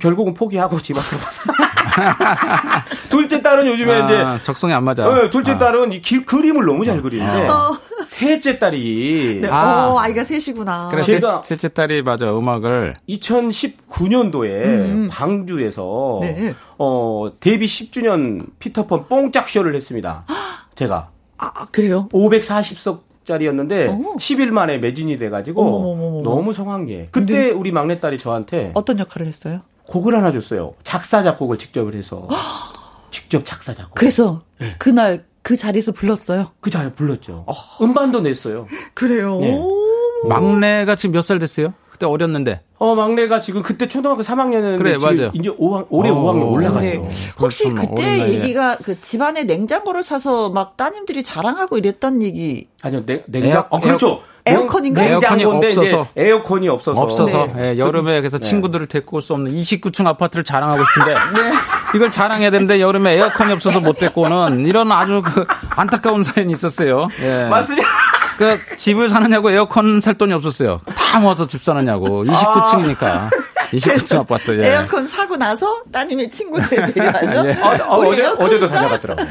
결국은 포기하고 집 앞으로 가서. *laughs* 둘째 딸은 요즘에 이제, 아, 적성이 안 맞아. 어, 둘째 아. 딸은 이 기- 그림을 너무 잘 그리는데, 어. 셋째 딸이 네. 아. 어, 아이가 셋이구나. 그래, 제가- 셋- 셋째 딸이 맞아, 음악을. 2019년도에 광주에서 음. 네. 어, 데뷔 10주년 피터펀 뽕짝 쇼를 했습니다. *gasps* 제가 아, 그래요? 540석 짜리였는데 어. 10일 만에 매진이 돼가지고 어머머머머. 너무 성황리에. 그때 우리 막내딸이 저한테 어떤 역할을 했어요? 곡을 하나 줬어요. 작사 작곡을 직접 해서 *gasps* 직접 작사 작곡. 그래서 네. 그날 그 자리에서 불렀어요. 그잘 불렀죠. 음반도 냈어요. 그래요. 네. 막내가 지금 몇 살 됐어요? 그때 어렸는데. 어 막내가 지금 그때 초등학교 3학년이었는데 그래, 맞아요. 이제 5학, 올해 어, 5학년 올라가죠. 네. 혹시 그렇구나. 그때 어린 나이에. 얘기가 그 집안에 냉장고를 사서 막 따님들이 자랑하고 이랬던 얘기. 아니요, 냉, 냉장, 에어- 어, 그렇죠. 에어컨인가요? 냉장고인데 에어컨이 없어서. 에어컨이 없어서. 없어서 네. 예, 여름에 그래서 네. 친구들을 데리고 올 수 없는 29층 아파트를 자랑하고 싶은데 *laughs* 이걸 자랑해야 되는데 여름에 에어컨이 없어서 못 데리고 오는 이런 아주 그 안타까운 사연이 있었어요. 예. 맞습니다. 그 집을 사느냐고 에어컨 살 돈이 없었어요. 다 모아서 집 사느냐고 29층이니까 29층 *laughs* 아파트. 예. 에어컨 사 고 나서 따님의 친구들 *laughs* 데려와서 예. 어, 어, 우리 어제, 어제도? 다녀갔더라고요.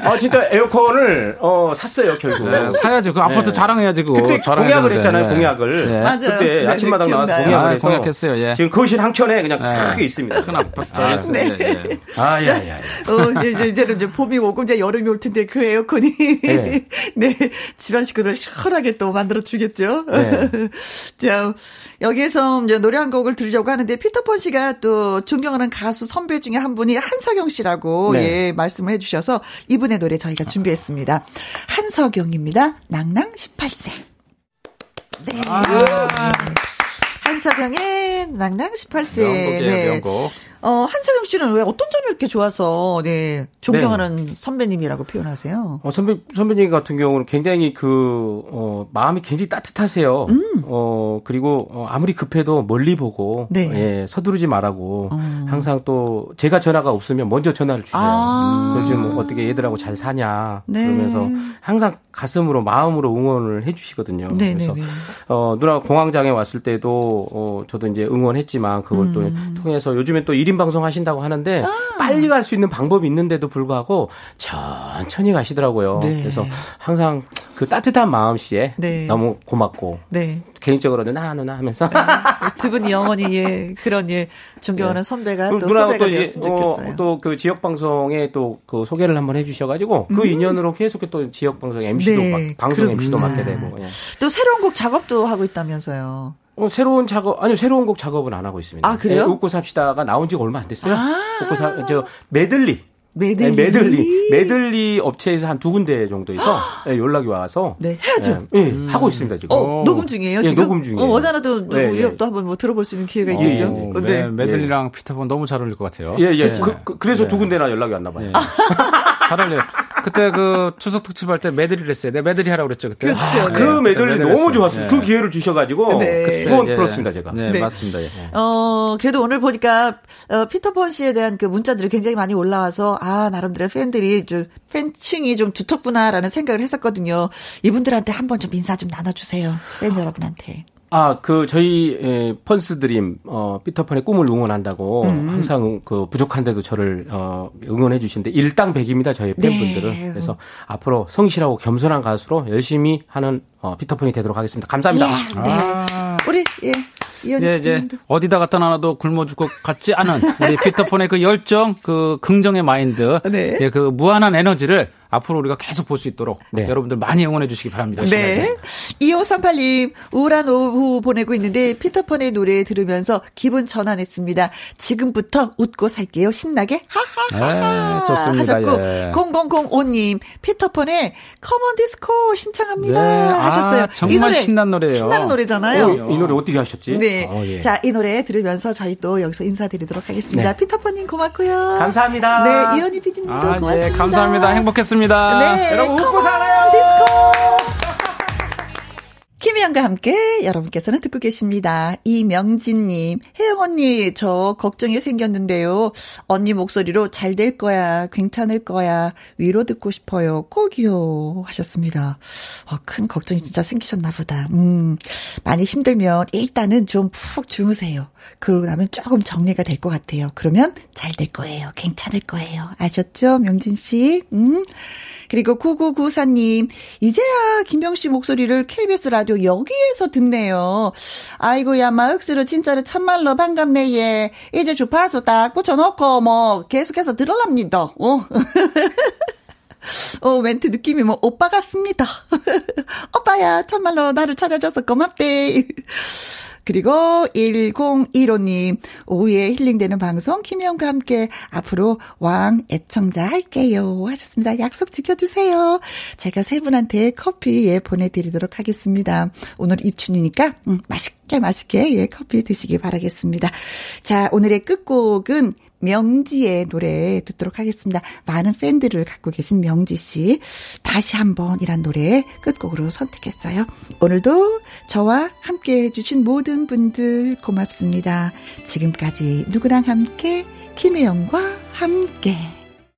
아, 진짜 에어컨을, 어, 샀어요, 결국. 네, 사야지. 그 아파트 네. 자랑해야지 그거. 그때 공약을. 했잖아요, 예. 공약을. 예. 맞아요. 그때 네, 아침마당 나와서. 공약을 아, 해서. 공약했어요, 예. 지금 거실 한 켠에 그냥 예. 크게 있습니다. 큰 아파트. 아, 예, 예, 예. 아, 야, 야, 야. 어, 이제, 이제는 이제 봄이 오고 이제 여름이 올 텐데 그 에어컨이 네. *laughs* 네 집안 식구들 시원하게 또 만들어 주겠죠. 네. *laughs* 자 여기에서 이제 노래 한 곡을 들으려고 하는데 피터폰 씨가 또 존경하는 가수 선배 중에 한 분이 한석영 씨라고 네. 예 말씀을 해주셔서 이분의 노래 저희가 준비했습니다. 한석영입니다. 낭낭 18세. 네. 한석영의 낭낭 18세. 명곡이에요, 네. 명곡. 어, 한석영 씨는 왜 어떤 점이 이렇게 좋아서, 네, 존경하는 선배님이라고 표현하세요? 어, 선배, 선배님 같은 경우는 굉장히 그, 어, 마음이 굉장히 따뜻하세요. 어, 그리고, 어, 아무리 급해도 멀리 보고, 음. 네. 예, 서두르지 말라고, 항상 또, 제가 전화가 없으면 먼저 전화를 주세요. 아. 요즘 어떻게 얘들하고 잘 사냐. 네. 그러면서 항상 가슴으로, 마음으로 응원을 해주시거든요. 네, 그래서, 네, 네. 어, 누나가 공황장애 왔을 때도, 어, 저도 이제 응원했지만, 그걸 또 통해서 요즘에 또 1인 방송 하신다고 하는데, 빨리 갈 수 있는 방법이 있는데도 불구하고, 천천히 가시더라고요. 네. 그래서 항상 그 따뜻한 마음씨에 네. 너무 고맙고, 네. 개인적으로는 나, 누나 하면서. 두 분이 영원히, 예, 그런, 예, 존경하는 선배가 또 네. 후배가 또 되었으면 어, 좋겠어요. 또그 지역 방송에 또 그 소개를 한번 해주셔가지고, 그 인연으로 계속 또 지역 방송 MC도, 네, 막, 방송 그렇구나. MC도 맡게 되고, 예. 또 새로운 곡 작업도 하고 있다면서요. 어, 새로운 작업 아니요 새로운 곡 작업은 안 하고 있습니다. 아, 그래요? 예, 웃고 삽시다가 나온 지가 얼마 안 됐어요. 아. 웃고 삽시다 메들리. 메들리. 네, 메들리 메들리 업체에서 한 두 군데 정도에서 예, 연락이 와서 네, 해야죠. 예, 예, 하고 있습니다 지금. 어, 녹음 중이에요, 예, 지금? 녹음 중이에요. 어, 어제나도 네, 우리 네. 또 한번 뭐 들어볼 수 있는 기회가 예, 있겠죠. 예, 어, 네, 네. 메들리랑 피터펀 너무 잘 어울릴 것 같아요. 예, 예. 그렇죠. 그, 래서 두 군데나 연락이 왔나 봐요. *laughs* 예. 잘 어울려요. 그때 그 추석 특집 할 때 메들리를 했어요. 내가 메들리 하라고 그랬죠, 그때. 그렇죠. 아, 네. 그 메들리 메들리 너무. 좋았어요. 예. 그 기회를 주셔가지고 네. 그때 예, 풀었습니다 제가. 네, 네. 맞습니다. 예. 어, 그래도 오늘 보니까, 어, 피터펀 씨에 대한 그 문자들이 굉장히 많이 올라와서, 아, 나름대로 팬들이 좀, 팬층이 좀 두텁구나라는 생각을 했었거든요. 이분들한테 한번 좀 인사 좀 나눠주세요. 팬 여러분한테. 아, 그 저희 에, 펀스 드림 어 피터판의 꿈을 응원한다고 음. 항상 그 부족한데도 저를 어 응원해 주시는데 일당백입니다 저희 팬분들은 네. 그래서 앞으로 성실하고 겸손한 가수로 열심히 하는 어 피터판이 되도록 하겠습니다. 감사합니다. 예, 네. 우리, 예, 이제 이제. 어디다 갖다 놔도 굶어 죽을 것 같지 않은 우리 피터폰의 그 열정, 그 긍정의 마인드, *laughs* 네. 예, 그 무한한 에너지를 앞으로 우리가 계속 볼 수 있도록 네. 여러분들 많이 응원해 주시기 바랍니다. 네. 2538님, 우울한 오후 보내고 있는데, 피터펀의 노래 들으면서 기분 전환했습니다. 지금부터 웃고 살게요. 신나게. 하하하하. 네, 좋습니다. 하셨고, 예. 0005님, 피터펀의 Come on 디스코 신청합니다. 네. 아, 하셨어요. 정말 신난 노래예요. 신나는 노래잖아요. 어, 이 노래 어떻게 하셨지? 네. 어, 예. 자, 이 노래 들으면서 저희 또 여기서 인사드리도록 하겠습니다. 네. 피터펀님 고맙고요. 감사합니다. 네, 이현희 PD님도 아, 고맙습니다. 예, 감사합니다. 행복했습니다. 네, 여러분 웃고 살아요. 디스코. 김희영과 함께 여러분께서는 듣고 계십니다. 이명진님, 혜영 언니, 저 걱정이 생겼는데요. 언니 목소리로 잘 될 거야, 괜찮을 거야, 위로 듣고 싶어요, 꼭이요. 하셨습니다. 어, 큰 걱정이 진짜 생기셨나 보다. 음, 많이 힘들면 일단은 좀 푹 주무세요. 그러고 나면 조금 정리가 될 것 같아요. 그러면 잘 될 거예요. 괜찮을 거예요. 아셨죠? 명진 씨? 음. 그리고 9994님, 이제야 김영 씨 목소리를 KBS 라디오 여기에서 듣네요. 아이고야, 마흑스로 진짜로 참말로 반갑네, 예. 이제 주파수 딱 붙여놓고, 뭐, 계속해서 들어랍니다. 어. *laughs* 어, 멘트 느낌이 뭐, 오빠 같습니다. *laughs* 오빠야, 참말로 나를 찾아줘서 고맙대. 그리고 1015님, 오후에 힐링되는 방송, 김혜영과 함께 앞으로 왕 애청자 할게요. 하셨습니다. 약속 지켜주세요. 제가 세 분한테 커피 예, 보내드리도록 하겠습니다. 오늘 입춘이니까, 음, 맛있게 맛있게 예, 커피 드시기 바라겠습니다. 자, 오늘의 끝곡은 명지의 노래 듣도록 하겠습니다. 많은 팬들을 갖고 계신 명지 씨. 다시 한번이란 노래 끝곡으로 선택했어요. 오늘도 저와 함께 해주신 모든 분들 고맙습니다. 지금까지 누구랑 함께, 김혜영과 함께.